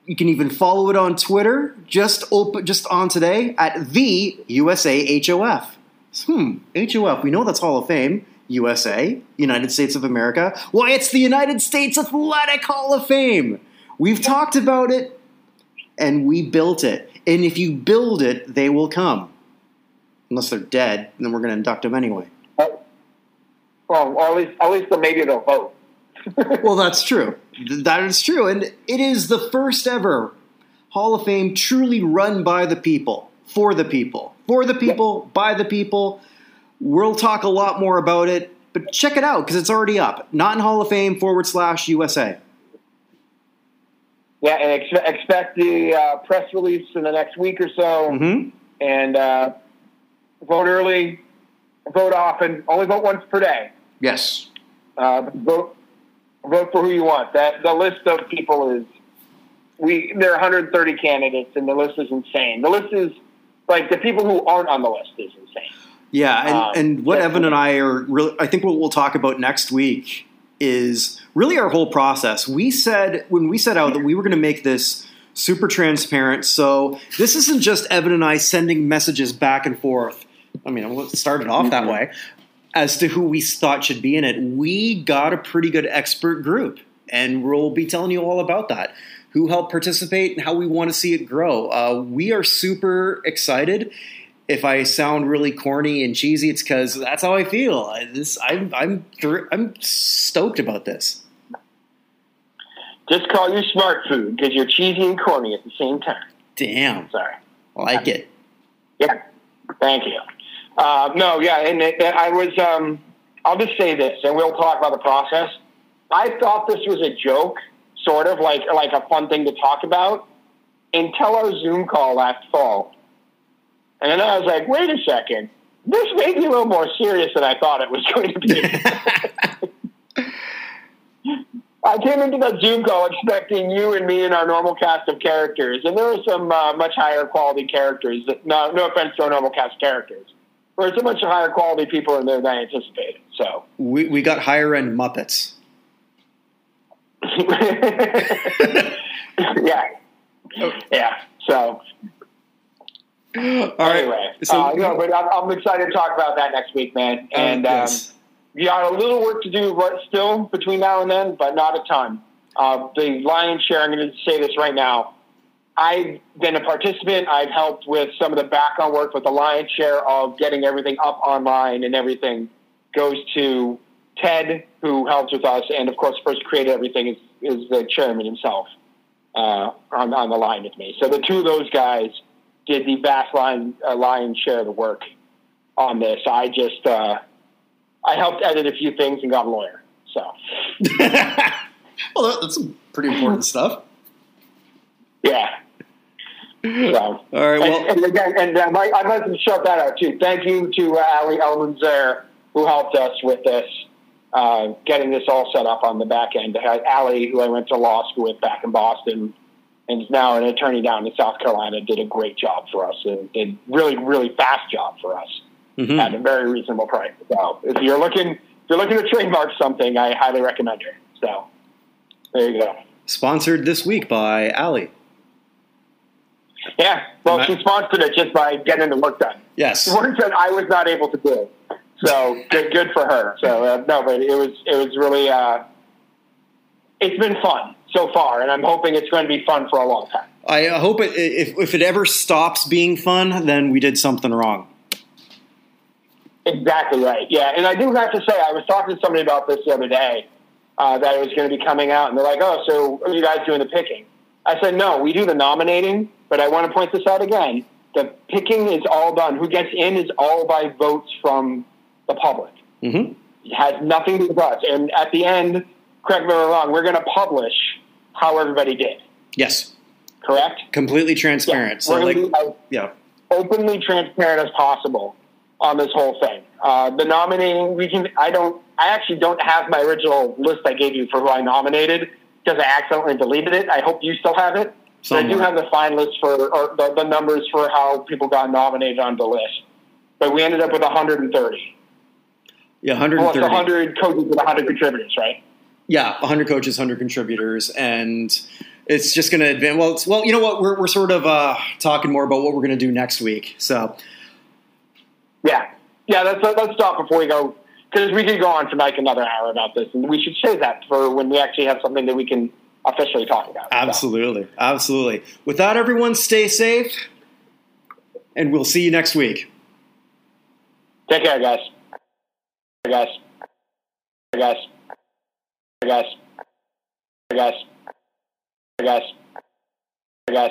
You can even follow it on Twitter, just open, just on today at the USA HOF. Hmm, HOF. We know that's Hall of Fame. USA, United States of America. Why, it's the United States Athletic Hall of Fame. We've talked about it, and we built it. And if you build it, they will come. Unless they're dead, then we're going to induct them anyway. Well, or at least, at least maybe they'll vote. well, that's true. That is true. And it is the first ever Hall of Fame truly run by the people, for the people, for the people, by the people. We'll talk a lot more about it, but check it out because it's already up. Not in Hall of Fame forward slash USA. Yeah, and ex- expect the uh, press release in the next week or so. Mm-hmm. And uh, vote early, vote often. Only vote once per day. Yes. Uh, vote vote for who you want. That the list of people is we there are 130 candidates, and the list is insane. The list is like the people who aren't on the list is insane. Yeah, and, Um, and what. Evan and I are really, I think what we'll talk about next week is really our whole process. We said, when we set out that we were going to make this super transparent, so this isn't just Evan and I sending messages back and forth. I mean, it started off that way as to who we thought should be in it. We got a pretty good expert group, and we'll be telling you all about that. Who helped participate and how we want to see it grow. Uh, we are super excited if I sound really corny and cheesy, it's because that's how I feel. I, this, I'm, I'm, thr- I'm stoked about this. Just call you smart food because you're cheesy and corny at the same time. Damn, Sorry. Like it. Yeah. Thank you. Uh, no, yeah, and, I was. Um, I'll just say this, and we'll talk about the process. I thought this was a joke, sort of like like a fun thing to talk about, until our Zoom call last fall, and then I was like, wait a second, this may be a little more serious than I thought it was going to be. I came into that Zoom call expecting you and me and our normal cast of characters, and there were some uh, much higher quality characters. That, no, no offense to our normal cast characters, there a bunch of higher quality people in there than I anticipated. So, we, we got higher end Muppets. yeah, yeah. So, All right. anyway, So, uh, no, but I'm, I'm excited to talk about that next week, man. And um, yes. we got a little work to do right still between now and then, but not a ton. Uh, the lion's share, I'm going to say this right now. I've been a participant. I've helped with some of the background work, but the lion's share of getting everything up online and everything goes to Ted, who helps with us, and of course, the person who created everything is, is the chairman himself uh, on, on the line with me. So the two of those guys did the vast lion, uh, lion's share of the work on this. I just uh, I helped edit a few things and got a lawyer. So well, that's some pretty important stuff. Yeah. So. All right. And, Well, and again, and uh, I'd like to shout that out too. Thank you to uh, Ali Elmanzer who helped us with this, uh, getting this all set up on the back end. Ali, who I went to law school with back in Boston, and is now an attorney down in South Carolina, did a great job for us and did really, really fast job for us mhm. at a very reasonable price. So if you're looking, if you're looking to trademark something, I highly recommend her. So there you go. sponsored this week by Allie. Yeah, well, Right. she sponsored it just by getting the work done. Yes. work that I was not able to do. So good, good for her. So uh, no, but it was it was really uh, it's been fun so far, and I'm hoping it's going to be fun for a long time. I uh, hope it, if if it ever stops being fun, then we did something wrong. Exactly right. Yeah, and I do have to say, I was talking to somebody about this the other day uh, that it was going to be coming out, and they're like, "Oh, so are you guys doing the picking?" I said, "No, we do the nominating, but I want to point this out again: the picking is all done. Who gets in is all by votes from the public. hmm It has nothing to do with us. And at the end, correct me if I'm wrong, we're going to publish how everybody did. Yes. Correct? Completely transparent. we're So gonna like, as yeah. openly transparent as possible on this whole thing. Uh, the nominating, we can. I don't. I actually don't have my original list I gave you for who I nominated because I accidentally deleted it. I hope you still have it. But I do have the finalists for or the, the numbers for how people got nominated on the list. But we ended up with 130. Yeah, Well, 100 coaches and 100 contributors, right? Yeah, 100 coaches, 100 contributors, and it's just going to advance. Well, it's, well, you know what? We're, we're sort of uh, talking more about what we're going to do next week. So, Yeah, yeah. Let's let's stop before we go because we could go on for like another hour about this, and we should say that for when we actually have something that we can officially talk about. So, absolutely, absolutely. With that, everyone, stay safe, and we'll see you next week. take care, guys. Guys. Guys. Guys. Guys. Guys. Guys.